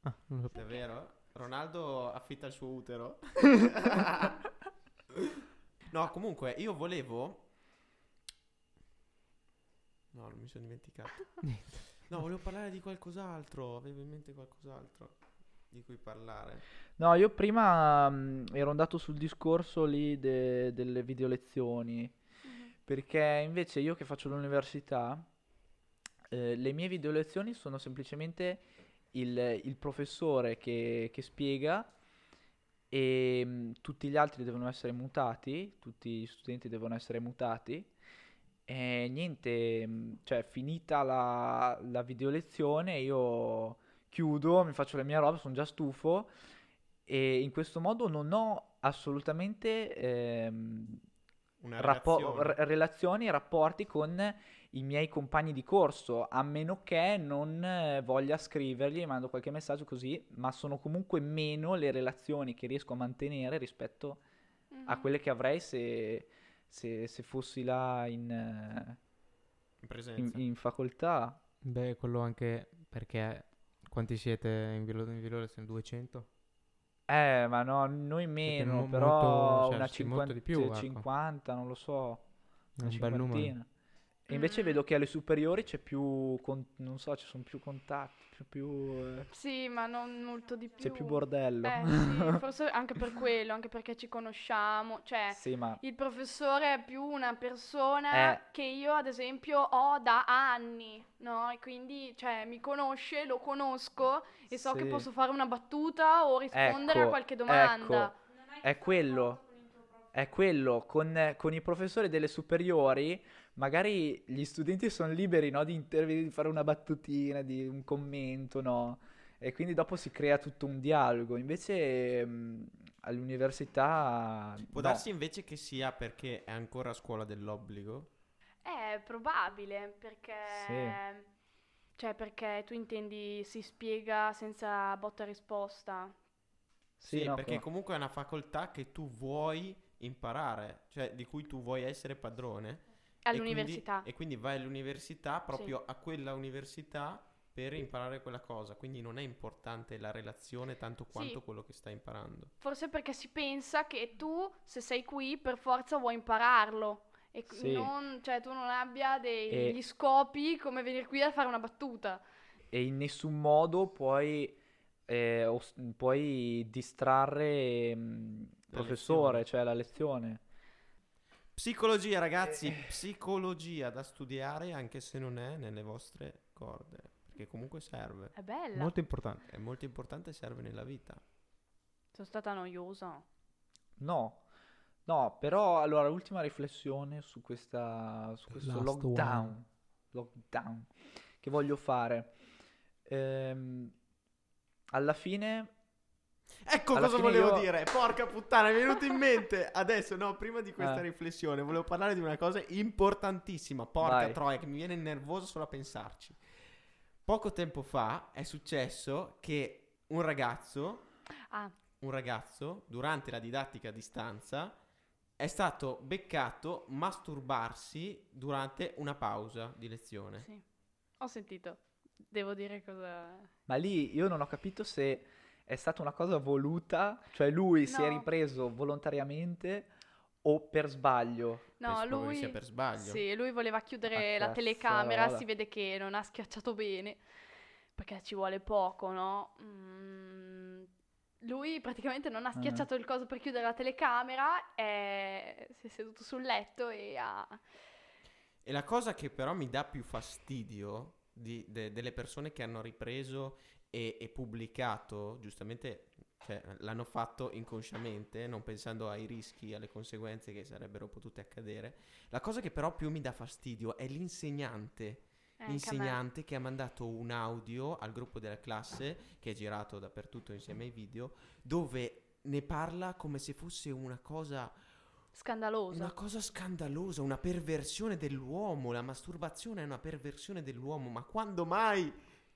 Ah, non lo sapevo. Davvero? Ronaldo affitta il suo utero? no, comunque, io volevo... No, non mi sono dimenticato. No, volevo parlare di qualcos'altro. Avevo in mente qualcos'altro di cui parlare. No, io prima mh, ero andato sul discorso lì de- delle video lezioni, perché invece io che faccio l'università, eh, le mie video lezioni sono semplicemente il, il professore che, che spiega e mh, tutti gli altri devono essere mutati, tutti gli studenti devono essere mutati. E niente, mh, cioè finita la, la video lezione io chiudo, mi faccio le mie robe, sono già stufo e in questo modo non ho assolutamente ehm, Una rappo- relazione. r- relazioni e rapporti con i miei compagni di corso, a meno che non voglia scrivergli, mando qualche messaggio così, ma sono comunque meno le relazioni che riesco a mantenere rispetto a Mhm. quelle che avrei se, se- se fossi là in, in in- presenza. in facoltà. Beh, quello anche perché... Quanti siete in Vilo, in Vilo Lezione? 200? Eh, ma no, noi meno, mo- però molto- cioè, una sì, molto 50, di più, ecco. 50, non lo so, una un bel numero. E invece Mm. vedo che alle superiori c'è più, con- non so, ci sono più contatti, più, più, eh, Sì, ma non molto di più. c'è più bordello. Eh, sì, forse anche per quello, anche perché ci conosciamo. Cioè, Sì, ma il professore è più una persona Eh. che io, ad esempio, ho da anni, no? E quindi, cioè, mi conosce, lo conosco e so che Sì. posso fare una battuta o rispondere a Ecco, qualche domanda. ecco, è quello, è quello, con, con i professori delle superiori, magari gli studenti sono liberi, no, di intervenire, di fare una battutina, di un commento, no? E quindi dopo si crea tutto un dialogo. Invece mh, all'università Può no. darsi invece che sia perché è ancora a scuola dell'obbligo? È probabile, perché... Cioè, perché tu intendi si spiega senza botta e risposta. Sì, no, perché co- comunque è una facoltà che tu vuoi imparare, cioè di cui tu vuoi essere padrone. E quindi- All'università. E quindi, vai all'università, proprio a quella università, per imparare quella cosa, quindi non è importante la relazione tanto quanto Sì. quello che stai imparando. Forse perché si pensa che tu, se sei qui, per forza vuoi impararlo. E Sì. non, cioè, tu non abbia degli E- scopi come venire qui a fare una battuta. E in nessun modo puoi, eh, os- puoi distrarre mm, il professore, lezione. cioè la lezione. Psicologia, ragazzi, Eh. psicologia da studiare anche se non è nelle vostre corde, perché comunque serve. È bella. Molto importante. È molto importante e serve nella vita. Sono stata noiosa. No, no, però allora l'ultima riflessione su questa, su questo Last lockdown, lockdown che voglio fare. Ehm, alla fine, Ecco Alla cosa volevo io- dire. Porca puttana, mi è venuto in mente. Adesso, no, prima di questa Eh. riflessione, volevo parlare di una cosa importantissima. Porca Vai. troia, che mi viene nervoso solo a pensarci. Poco tempo fa è successo che un ragazzo, Ah, un ragazzo, durante la didattica a distanza, è stato beccato masturbarsi durante una pausa di lezione. sì. Ho sentito. Devo dire cosa... ma lì io non ho capito se è stata una cosa voluta, cioè lui si è No. ripreso volontariamente o per sbaglio. No, lui... sia per sbaglio. Sì, lui voleva chiudere Ma la telecamera, si vede che non ha schiacciato bene, perché ci vuole poco, no? Mm, lui praticamente non ha Ah. schiacciato il coso per chiudere la telecamera, e si è seduto sul letto e ha... E la cosa che però mi dà più fastidio di- de- delle persone che hanno ripreso e, e pubblicato, giustamente, cioè, l'hanno fatto inconsciamente, non pensando ai rischi, alle conseguenze che sarebbero potute accadere. La cosa che però più mi dà fastidio è l'insegnante. eh. L'insegnante che ha mandato un audio al gruppo della classe, che è girato dappertutto insieme ai video, dove ne parla come se fosse una cosa Scandalosa. una cosa scandalosa, una perversione dell'uomo. La masturbazione è una perversione dell'uomo, ma quando mai?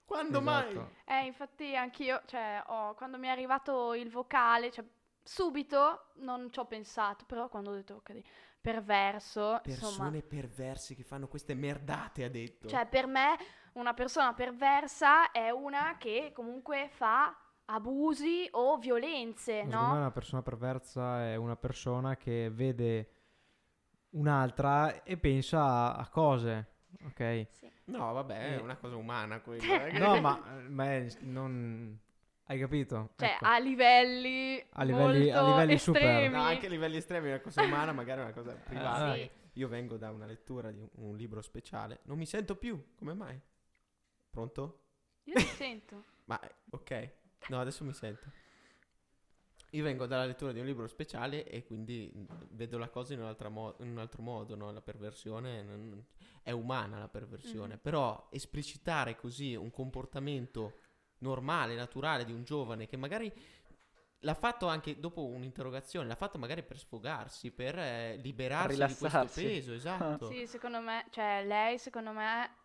Quando mai? Esatto. Eh, infatti anch'io, cioè, ho- quando mi è arrivato il vocale, cioè, subito non ci ho pensato, però quando ho detto, ok, perverso, insomma, Persone perverse che fanno queste merdate, ha detto. cioè, per me una persona perversa è una che comunque fa abusi o violenze, Secondo me no? una persona perversa è una persona che vede un'altra e pensa a, a cose, ok? Sì. No, vabbè, è Eh. una cosa umana quella. eh. No, ma, ma è- non... Hai capito? Cioè, Ecco. a livelli, A livelli- a livelli super. estremi. No, anche a livelli estremi è una cosa umana, magari è una cosa privata. sì. Io vengo da una lettura di un, un libro speciale. Non mi sento più, come mai? Pronto? Io ti sento. Ma eh, ok, no, adesso mi sento. Io vengo dalla lettura di un libro speciale e quindi mh, vedo la cosa in, un'altra mo- in un altro modo, no? La perversione non- è umana, la perversione. Mhm. Però esplicitare così un comportamento normale, naturale di un giovane che magari l'ha fatto anche dopo un'interrogazione, l'ha fatto magari per sfogarsi, per eh, liberarsi di questo peso, esatto. Sì, secondo me, cioè lei secondo me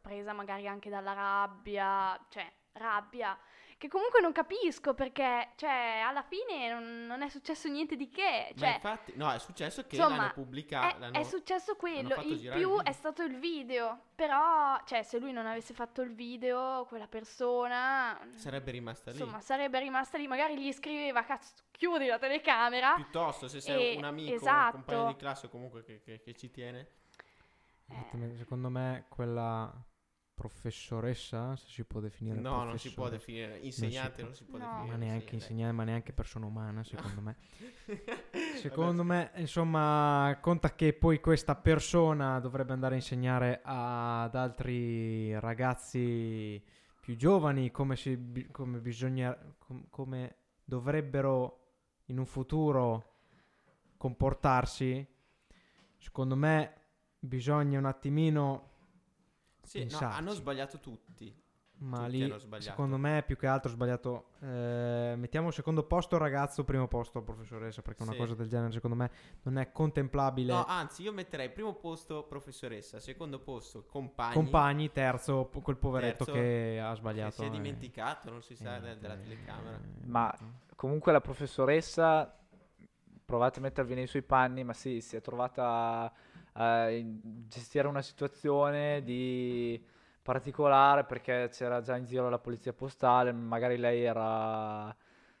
presa magari anche dalla rabbia, cioè rabbia, che comunque non capisco perché, cioè alla fine non, non è successo niente di che, Ma cioè infatti, no, è successo che insomma, l'hanno pubblicato. è, è successo quello, il il più video. è stato il video, però cioè se lui non avesse fatto il video, quella persona Sarebbe rimasta lì. insomma sarebbe rimasta lì, magari gli scriveva cazzo chiudi la telecamera. Piuttosto, se sei E- un amico, esatto. un compagno di classe o comunque che, che- che ci tiene. Esattamente, Secondo me quella professoressa, se si può definire No, non si può definire. Insegnante non si può, No. definire. ma neanche insegnante, ma neanche persona umana, secondo me. Secondo me, insomma, conta che poi questa persona dovrebbe andare a insegnare ad altri ragazzi più giovani come, si, come bisogna, com- come dovrebbero in un futuro comportarsi. Secondo me bisogna un attimino, Sì, no, hanno sbagliato tutti. ma Tutti lì hanno sbagliato. secondo me più che altro sbagliato. eh, mettiamo secondo posto ragazzo, primo posto professoressa, perché una Sì. cosa del genere secondo me non è contemplabile. No, anzi, io metterei primo posto professoressa, secondo posto compagni. compagni, terzo quel poveretto Terzo, che ha che sbagliato. si è eh. dimenticato, non si sa, Eh, de- della eh, telecamera. Ma-. Comunque la professoressa, provate a mettervi nei suoi panni, ma sì, si è trovata a in- gestire una situazione di particolare perché c'era già in giro la polizia postale, magari lei era...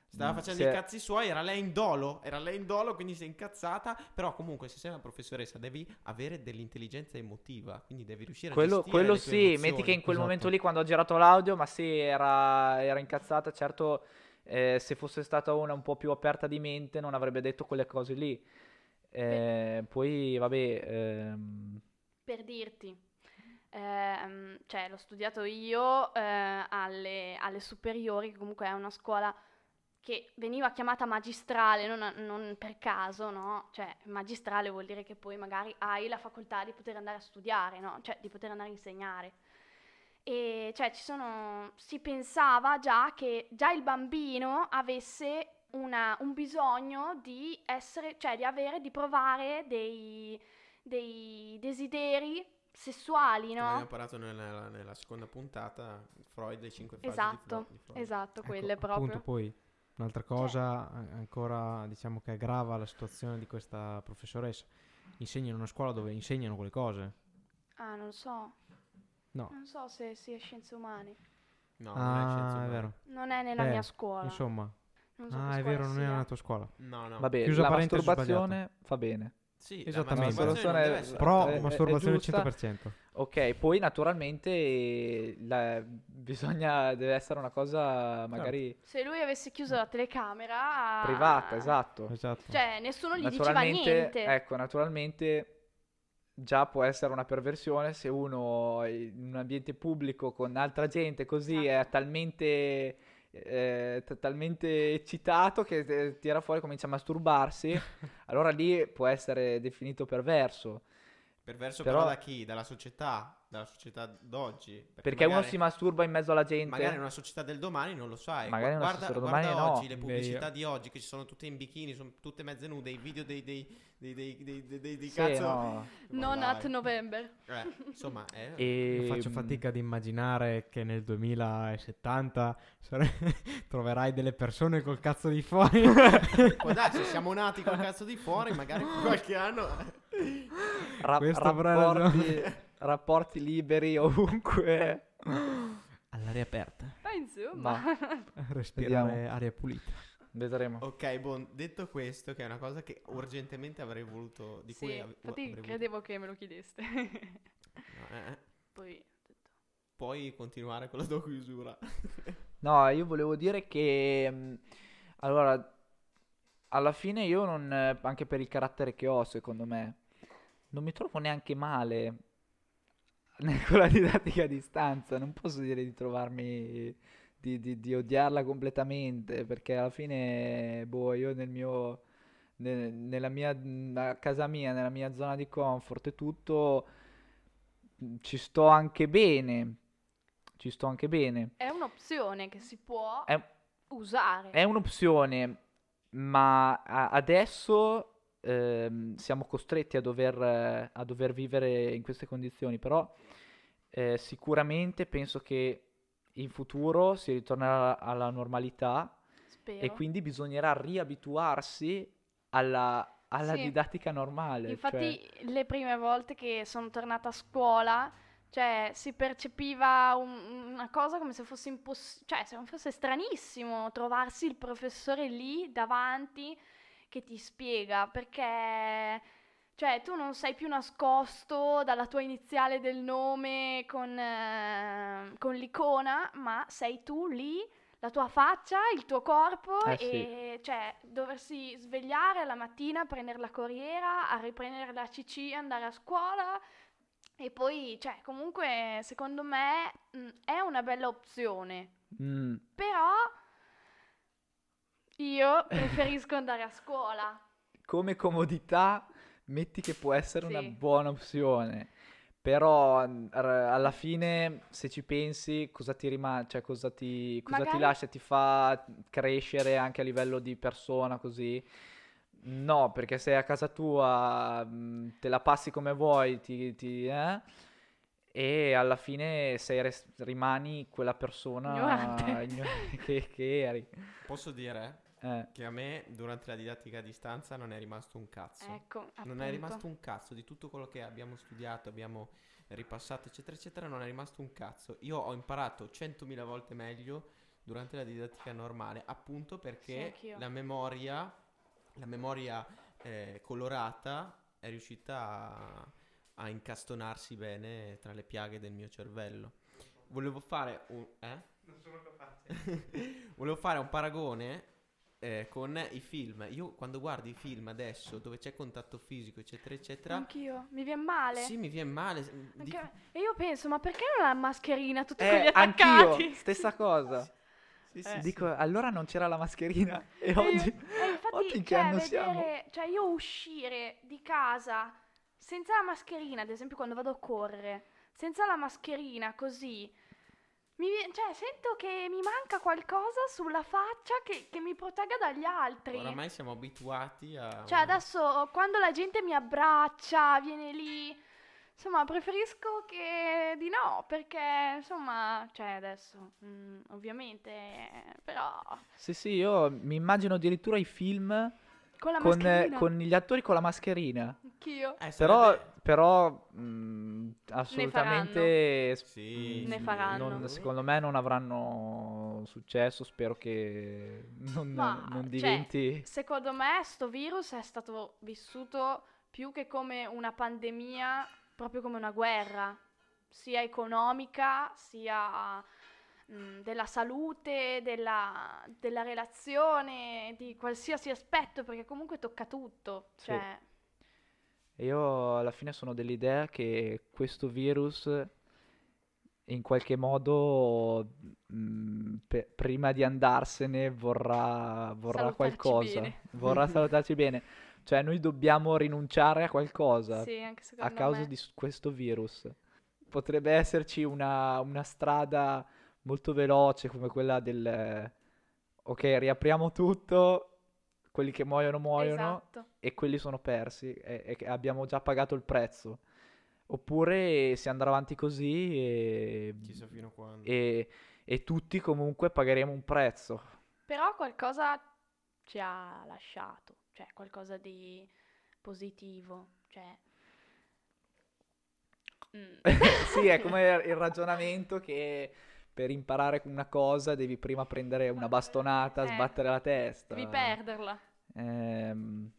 Stava mm, facendo si i cazzi suoi, era lei in dolo, era lei in dolo, quindi si è incazzata. Però comunque se sei una professoressa devi avere dell'intelligenza emotiva, quindi devi riuscire a Quello, gestire quello le tue sì, emozioni. metti che in quel Esatto. momento lì quando ho girato l'audio, ma sì, era, era incazzata, certo eh, se fosse stata una un po' più aperta di mente non avrebbe detto quelle cose lì. Eh, poi vabbè, ehm, Per dirti, ehm, cioè l'ho studiato io eh, alle, alle superiori, che comunque è una scuola che veniva chiamata magistrale, non, non per caso, no? Cioè magistrale vuol dire che poi magari hai la facoltà di poter andare a studiare, no? Cioè di poter andare a insegnare. E cioè ci sono, si pensava già che già il bambino avesse una- un bisogno di essere, cioè di avere, di provare dei, dei desideri sessuali, no? abbiamo parlato nella, nella seconda puntata, Freud e 5 fasi di Esatto, Fro- di Freud. esatto, Ecco, quelle appunto, proprio. poi un'altra cosa a- ancora diciamo che aggrava la situazione di questa professoressa. Insegna in una scuola dove insegnano quelle cose. Ah, non lo so. No. Non so se sia scienze umane. No, non è scienze ah, è umane. vero. Non è nella Eh, mia scuola. Insomma. Non so ah, è vero, non è sia. nella tua scuola. No, no. vabbè, Chiusa la masturbazione fa bene. Sì, la Esattamente. non deve Masturbazione- essere- Pro è- è- è masturbazione giusta. 100%. Ok, poi naturalmente la- bisogna, deve essere una cosa magari Se lui avesse chiuso la telecamera... privata, esatto. Esatto. Cioè, nessuno gli diceva niente. ecco, naturalmente già può essere una perversione se uno in un ambiente pubblico con altra gente così è Esatto. talmente, eh, t- talmente eccitato che eh, tira fuori e comincia a masturbarsi, allora lì può essere definito perverso. Perverso Però- però da chi? Dalla società, dalla società d'oggi. Perché uno magari- si masturba in mezzo alla gente. Magari in una società del domani non lo sai. Magari in una guarda, società guarda domani no. oggi le Beh, pubblicità di oggi che ci sono tutte in bikini, sono tutte mezze nude, i video dei dei dei dei dei, dei- dei- dei Sì, cazzo. no. Non at November. Eh, insomma, è E Io faccio fatica ad immaginare che nel 2070 sare- troverai delle persone col cazzo di fuori. Può darsi, siamo nati col cazzo di fuori, magari qualche anno. Ra- rapporti, rapporti liberi ovunque. All'aria aperta. Ma insomma. Ma Respirare Vediamo. aria pulita. vedremo. Ok, buon, detto questo, che è una cosa che urgentemente avrei voluto. Di cui sì, ave- infatti avrei voluto- credevo che me lo chiedeste. no, eh, eh. Poi... Puoi continuare con la tua chiusura. No, io volevo dire che mh, allora alla fine io non eh, anche per il carattere che ho, secondo me, non mi trovo neanche male con la didattica a distanza, non posso dire di trovarmi di, di- di odiarla completamente, perché alla fine boh, io nel mio ne- nella mia a casa mia, nella mia zona di comfort e tutto ci sto anche bene. Ci sto anche bene. È un'opzione che si può È, usare. è un'opzione, ma adesso ehm, siamo costretti a dover, a dover vivere in queste condizioni, però eh, sicuramente penso che in futuro si ritornerà alla normalità Spero. e quindi bisognerà riabituarsi alla, alla Sì. didattica normale. Infatti, cioè- le prime volte che sono tornata a scuola, cioè, si percepiva un- una cosa come se fosse impossibile, cioè, se fosse stranissimo trovarsi il professore lì davanti che ti spiega, perché, cioè, tu non sei più nascosto dalla tua iniziale del nome con, eh, con l'icona, ma sei tu lì la tua faccia, il tuo corpo Eh, sì. e cioè doversi svegliare la mattina, prendere la corriera, a riprendere la CC, andare a scuola. E poi, cioè, comunque secondo me mh, è una bella opzione, Mm, però io preferisco andare a scuola. come comodità, metti che può essere una Sì. buona opzione. Però n- r- alla fine, se ci pensi, cosa ti rimane, cioè cosa ti, cosa ti Magari- lascia, ti fa crescere anche a livello di persona così? No, perché sei a casa tua, mh, te la passi come vuoi, ti, ti- eh? E alla fine sei res- rimani quella persona Ignorante. igno- che, che eri. Posso dire Eh. che a me durante la didattica a distanza non è rimasto un cazzo. Ecco, Non è appunto. rimasto un cazzo di tutto quello che abbiamo studiato, abbiamo ripassato, eccetera, eccetera, non è rimasto un cazzo. Io ho imparato 100.000 volte meglio durante la didattica normale, appunto Sì, perché anch'io. la memoria, la memoria eh, colorata è riuscita a, a incastonarsi bene tra le piaghe del mio cervello. Volevo fare un... Eh? Volevo fare un paragone eh, con i film. Io quando guardo i film adesso dove c'è contatto fisico, eccetera, eccetera, Anch'io, mi viene male. sì, mi viene male. Anche- E io penso, ma perché non ha la mascherina tutti Eh, quelli anch'io, attaccati? stessa cosa. sì, sì, Eh. sì. Dico, allora non c'era la mascherina e E oggi... e infatti, oggi in che cioè, anno vedere- siamo? Cioè, io uscire di casa senza la mascherina, ad esempio quando vado a correre, senza la mascherina così, mi cioè, sento che mi manca qualcosa sulla faccia che, che mi protegga dagli altri. Oramai siamo abituati a... Cioè, adesso quando la gente mi abbraccia, viene lì. Insomma, preferisco che di no, perché insomma, cioè adesso, mm, ovviamente, però Sì, sì, io mi immagino addirittura i film con con, con gli attori con la mascherina. Anch'io. Eh, Però, però mh, assolutamente... Sì, Ne sì, faranno. non- secondo me non avranno successo, spero che non, Ma, non cioè, diventi... Secondo me sto virus è stato vissuto più che come una pandemia, proprio come una guerra, sia economica, sia mm, della salute, della, della relazione, di qualsiasi aspetto, perché comunque tocca tutto. Sì. Io alla fine sono dell'idea che questo virus in qualche modo mh, pe- prima di andarsene vorrà, vorrà qualcosa, bene. vorrà salutarci bene. Cioè noi dobbiamo rinunciare a qualcosa sì, a causa me. di questo virus. Potrebbe esserci una, una strada molto veloce come quella del... Ok, riapriamo tutto, quelli che muoiono muoiono Esatto. e quelli sono persi e, e abbiamo già pagato il prezzo. Oppure si andrà avanti così e, Chissà fino a quando. e- e tutti comunque pagheremo un prezzo. Però qualcosa ci ha lasciato, cioè qualcosa di positivo, cioè... mm. sì, è come il ragionamento che per imparare una cosa devi prima prendere una bastonata, Eh, sbattere la testa. Devi perderla. Ehm,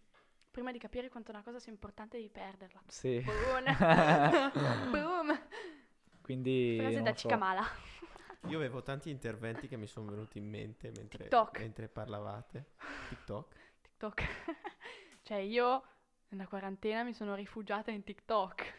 Prima di capire quanto una cosa sia importante devi perderla. sì. Boom. Boom. Quindi Frase da so. cicamala. Io avevo tanti interventi che mi sono venuti in mente mentre, mentre parlavate. TikTok. TikTok. cioè io nella quarantena mi sono rifugiata in TikTok.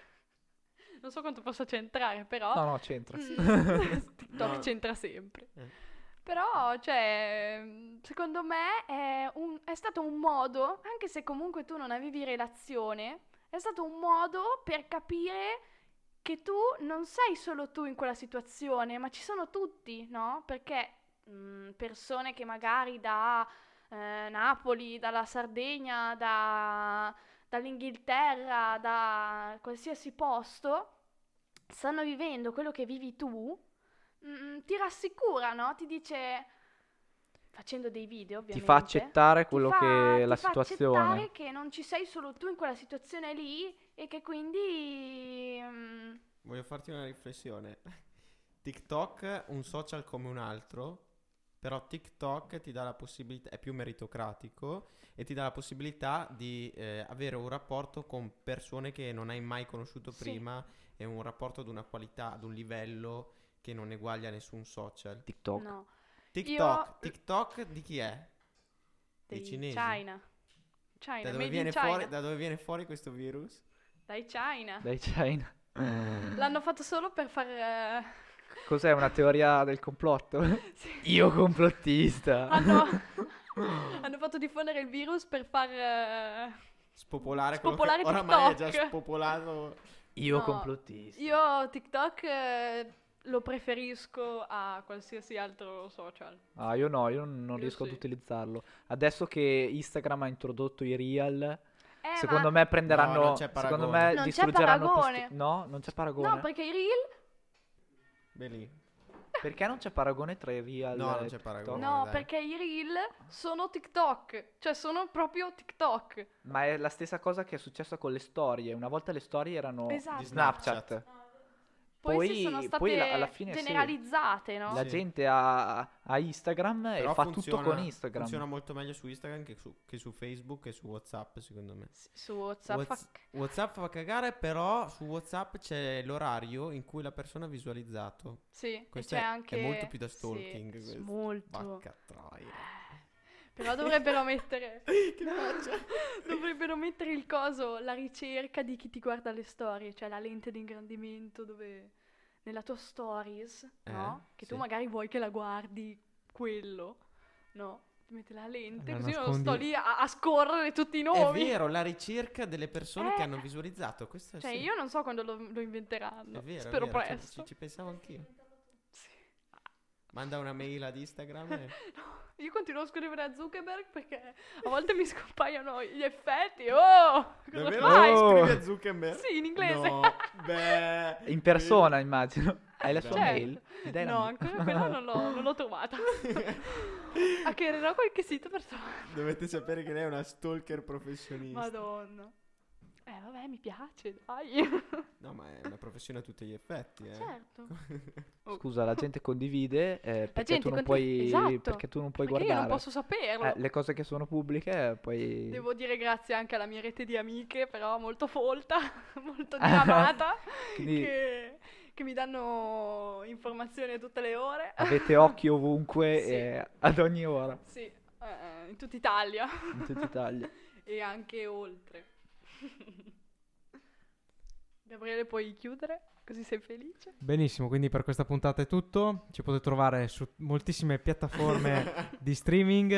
Non so quanto possa c'entrare, però... No, no, c'entra. Mm, TikTok No. c'entra sempre. Eh. Però, cioè, secondo me è, un- è stato un modo, anche se comunque tu non avevi relazione, è stato un modo per capire che tu non sei solo tu in quella situazione, ma ci sono tutti, no? Perché mm, persone che magari da eh, Napoli, dalla Sardegna, da, dall'Inghilterra, da qualsiasi posto, stanno vivendo quello che vivi tu, mm, ti rassicura, no? Ti dice, facendo dei video Ti ovviamente, fa accettare ti quello fa- che è la ti fa situazione. accettare che non ci sei solo tu in quella situazione lì e che quindi... mm, Voglio farti una riflessione. TikTok, un social come un altro, però TikTok ti dà la possibilità, è più meritocratico e ti dà la possibilità di eh, avere un rapporto con persone che non hai mai conosciuto Sì. prima e un rapporto ad una qualità, ad un livello che non eguaglia nessun social. TikTok. no, TikTok, Io- TikTok di chi è? Dei dei cinesi? China. China, Da dove, China. fuori, da dove viene fuori questo virus? Dai China. Dai China. L'hanno fatto solo per far... eh, Cos'è una teoria del complotto? sì. Io complottista. hanno, hanno fatto diffondere il virus per far... eh, Spopolare, Spopolare quello che oramai è già spopolato. Io No, complottista. Io TikTok eh, lo preferisco a qualsiasi altro social. Ah, io no, io non Io riesco sì. ad utilizzarlo. Adesso che Instagram ha introdotto i Reel, Eh, secondo ma- me prenderanno. No, non c'è secondo me Non c'è distruggeranno paragone. questo- No, non c'è paragone. No, perché i reel... Beh lì. Perché non c'è paragone tra i Reel No, non e c'è TikTok? paragone. No, dai. perché i reel sono TikTok. Cioè, sono proprio TikTok. Ma è la stessa cosa che è successa con le storie. Una volta le storie erano Esatto. di Snapchat. Snapchat. Poi, sì, sono Poi- state poi la- alla fine sì. generalizzate, no? La Sì. gente ha, ha Instagram Però e fa funziona- tutto con Instagram. Funziona molto meglio su Instagram che su, che su Facebook e su WhatsApp, secondo me. Sì, Su WhatsApp. Whats- fa- WhatsApp fa cagare, però su WhatsApp c'è l'orario in cui la persona ha visualizzato. Sì, Questo c'è è- è anche... molto più da sì, stalking, s- questo. molto. Vacca troia. Però dovrebbero mettere... che faccia? dovrebbero mettere il coso, la ricerca di chi ti guarda le storie, cioè la lente di ingrandimento dove... Nella tua stories, no? Eh, Che sì. tu magari vuoi che la guardi quello, no? Ti metti la lente, La così io non nascondi- sto lì a, a scorrere tutti i È nomi. vero, la ricerca delle persone che Eh. hanno visualizzato. Questo Cioè, sì. io non so quando lo, lo inventeranno. È vero, è Spero vero, ci- presto. Ci, ci pensavo anch'io. Manda una mail ad Instagram e... Io continuo a scrivere a Zuckerberg perché a volte mi scompaiono gli effetti. Oh, cosa Davvero? fai? Oh. Scrivi a Zuckerberg? Sì, in inglese. No, beh. In persona, immagino. Hai la sua Certo. mail? Dai No, ancora quella non l'ho, non l'ho trovata. Hackererò qualche sito per trovare. Dovete sapere che lei è una stalker professionista. Madonna. Eh, vabbè, mi piace, dai. No, ma è una professione a tutti gli effetti, eh. certo. Scusa, la gente condivide eh, perché, gente tu non condiv- puoi, esatto. perché tu non puoi Perché io guardare. non posso saperlo. Eh, le cose che sono pubbliche eh, poi... Devo dire grazie anche alla mia rete di amiche, però molto folta, molto diramata, Quindi che, che mi danno informazioni a tutte le ore. avete occhi ovunque Sì. e ad ogni ora Sì, eh, in tutta Italia in tutta Italia. e anche oltre. Gabriele, puoi chiudere? Così sei felice? Benissimo, quindi per questa puntata è tutto. Ci potete trovare su moltissime piattaforme di streaming.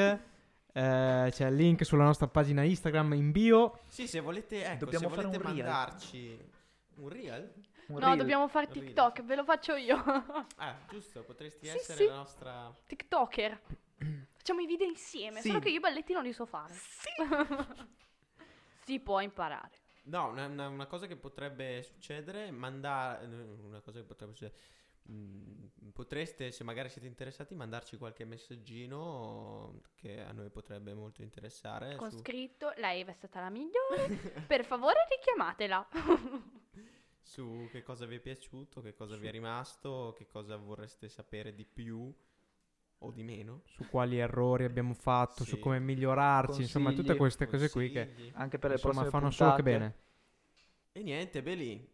Eh, c'è il link sulla nostra pagina Instagram in bio. Sì, se volete, ecco, Dobbiamo se volete un reel. mandarci un reel? Un no, reel. dobbiamo fare Reel. TikTok, ve lo faccio io. Ah, giusto, potresti Sì, essere sì. la nostra... TikToker. Facciamo i video insieme, Sì. solo che io i balletti non li so fare. si può imparare. No, una, una- una cosa che potrebbe succedere mandare... Una cosa che potrebbe succedere... mm, Potreste, se magari siete interessati, mandarci qualche messaggino che a noi potrebbe molto interessare. Con su- scritto, lei è stata la migliore. per favore richiamatela. su che cosa vi è piaciuto, che cosa vi è rimasto, che cosa vorreste sapere di più o di meno. Su quali errori abbiamo fatto, su Sì. come migliorarci, insomma, tutte Consigli, queste cose qui che Consigli. Anche per le insomma prossime fanno solo che puntate. bene. E niente, Beli.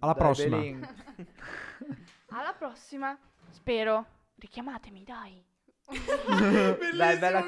Alla Dai, prossima. Belin. Alla prossima. Spero. Richiamatemi, dai. Dai, bella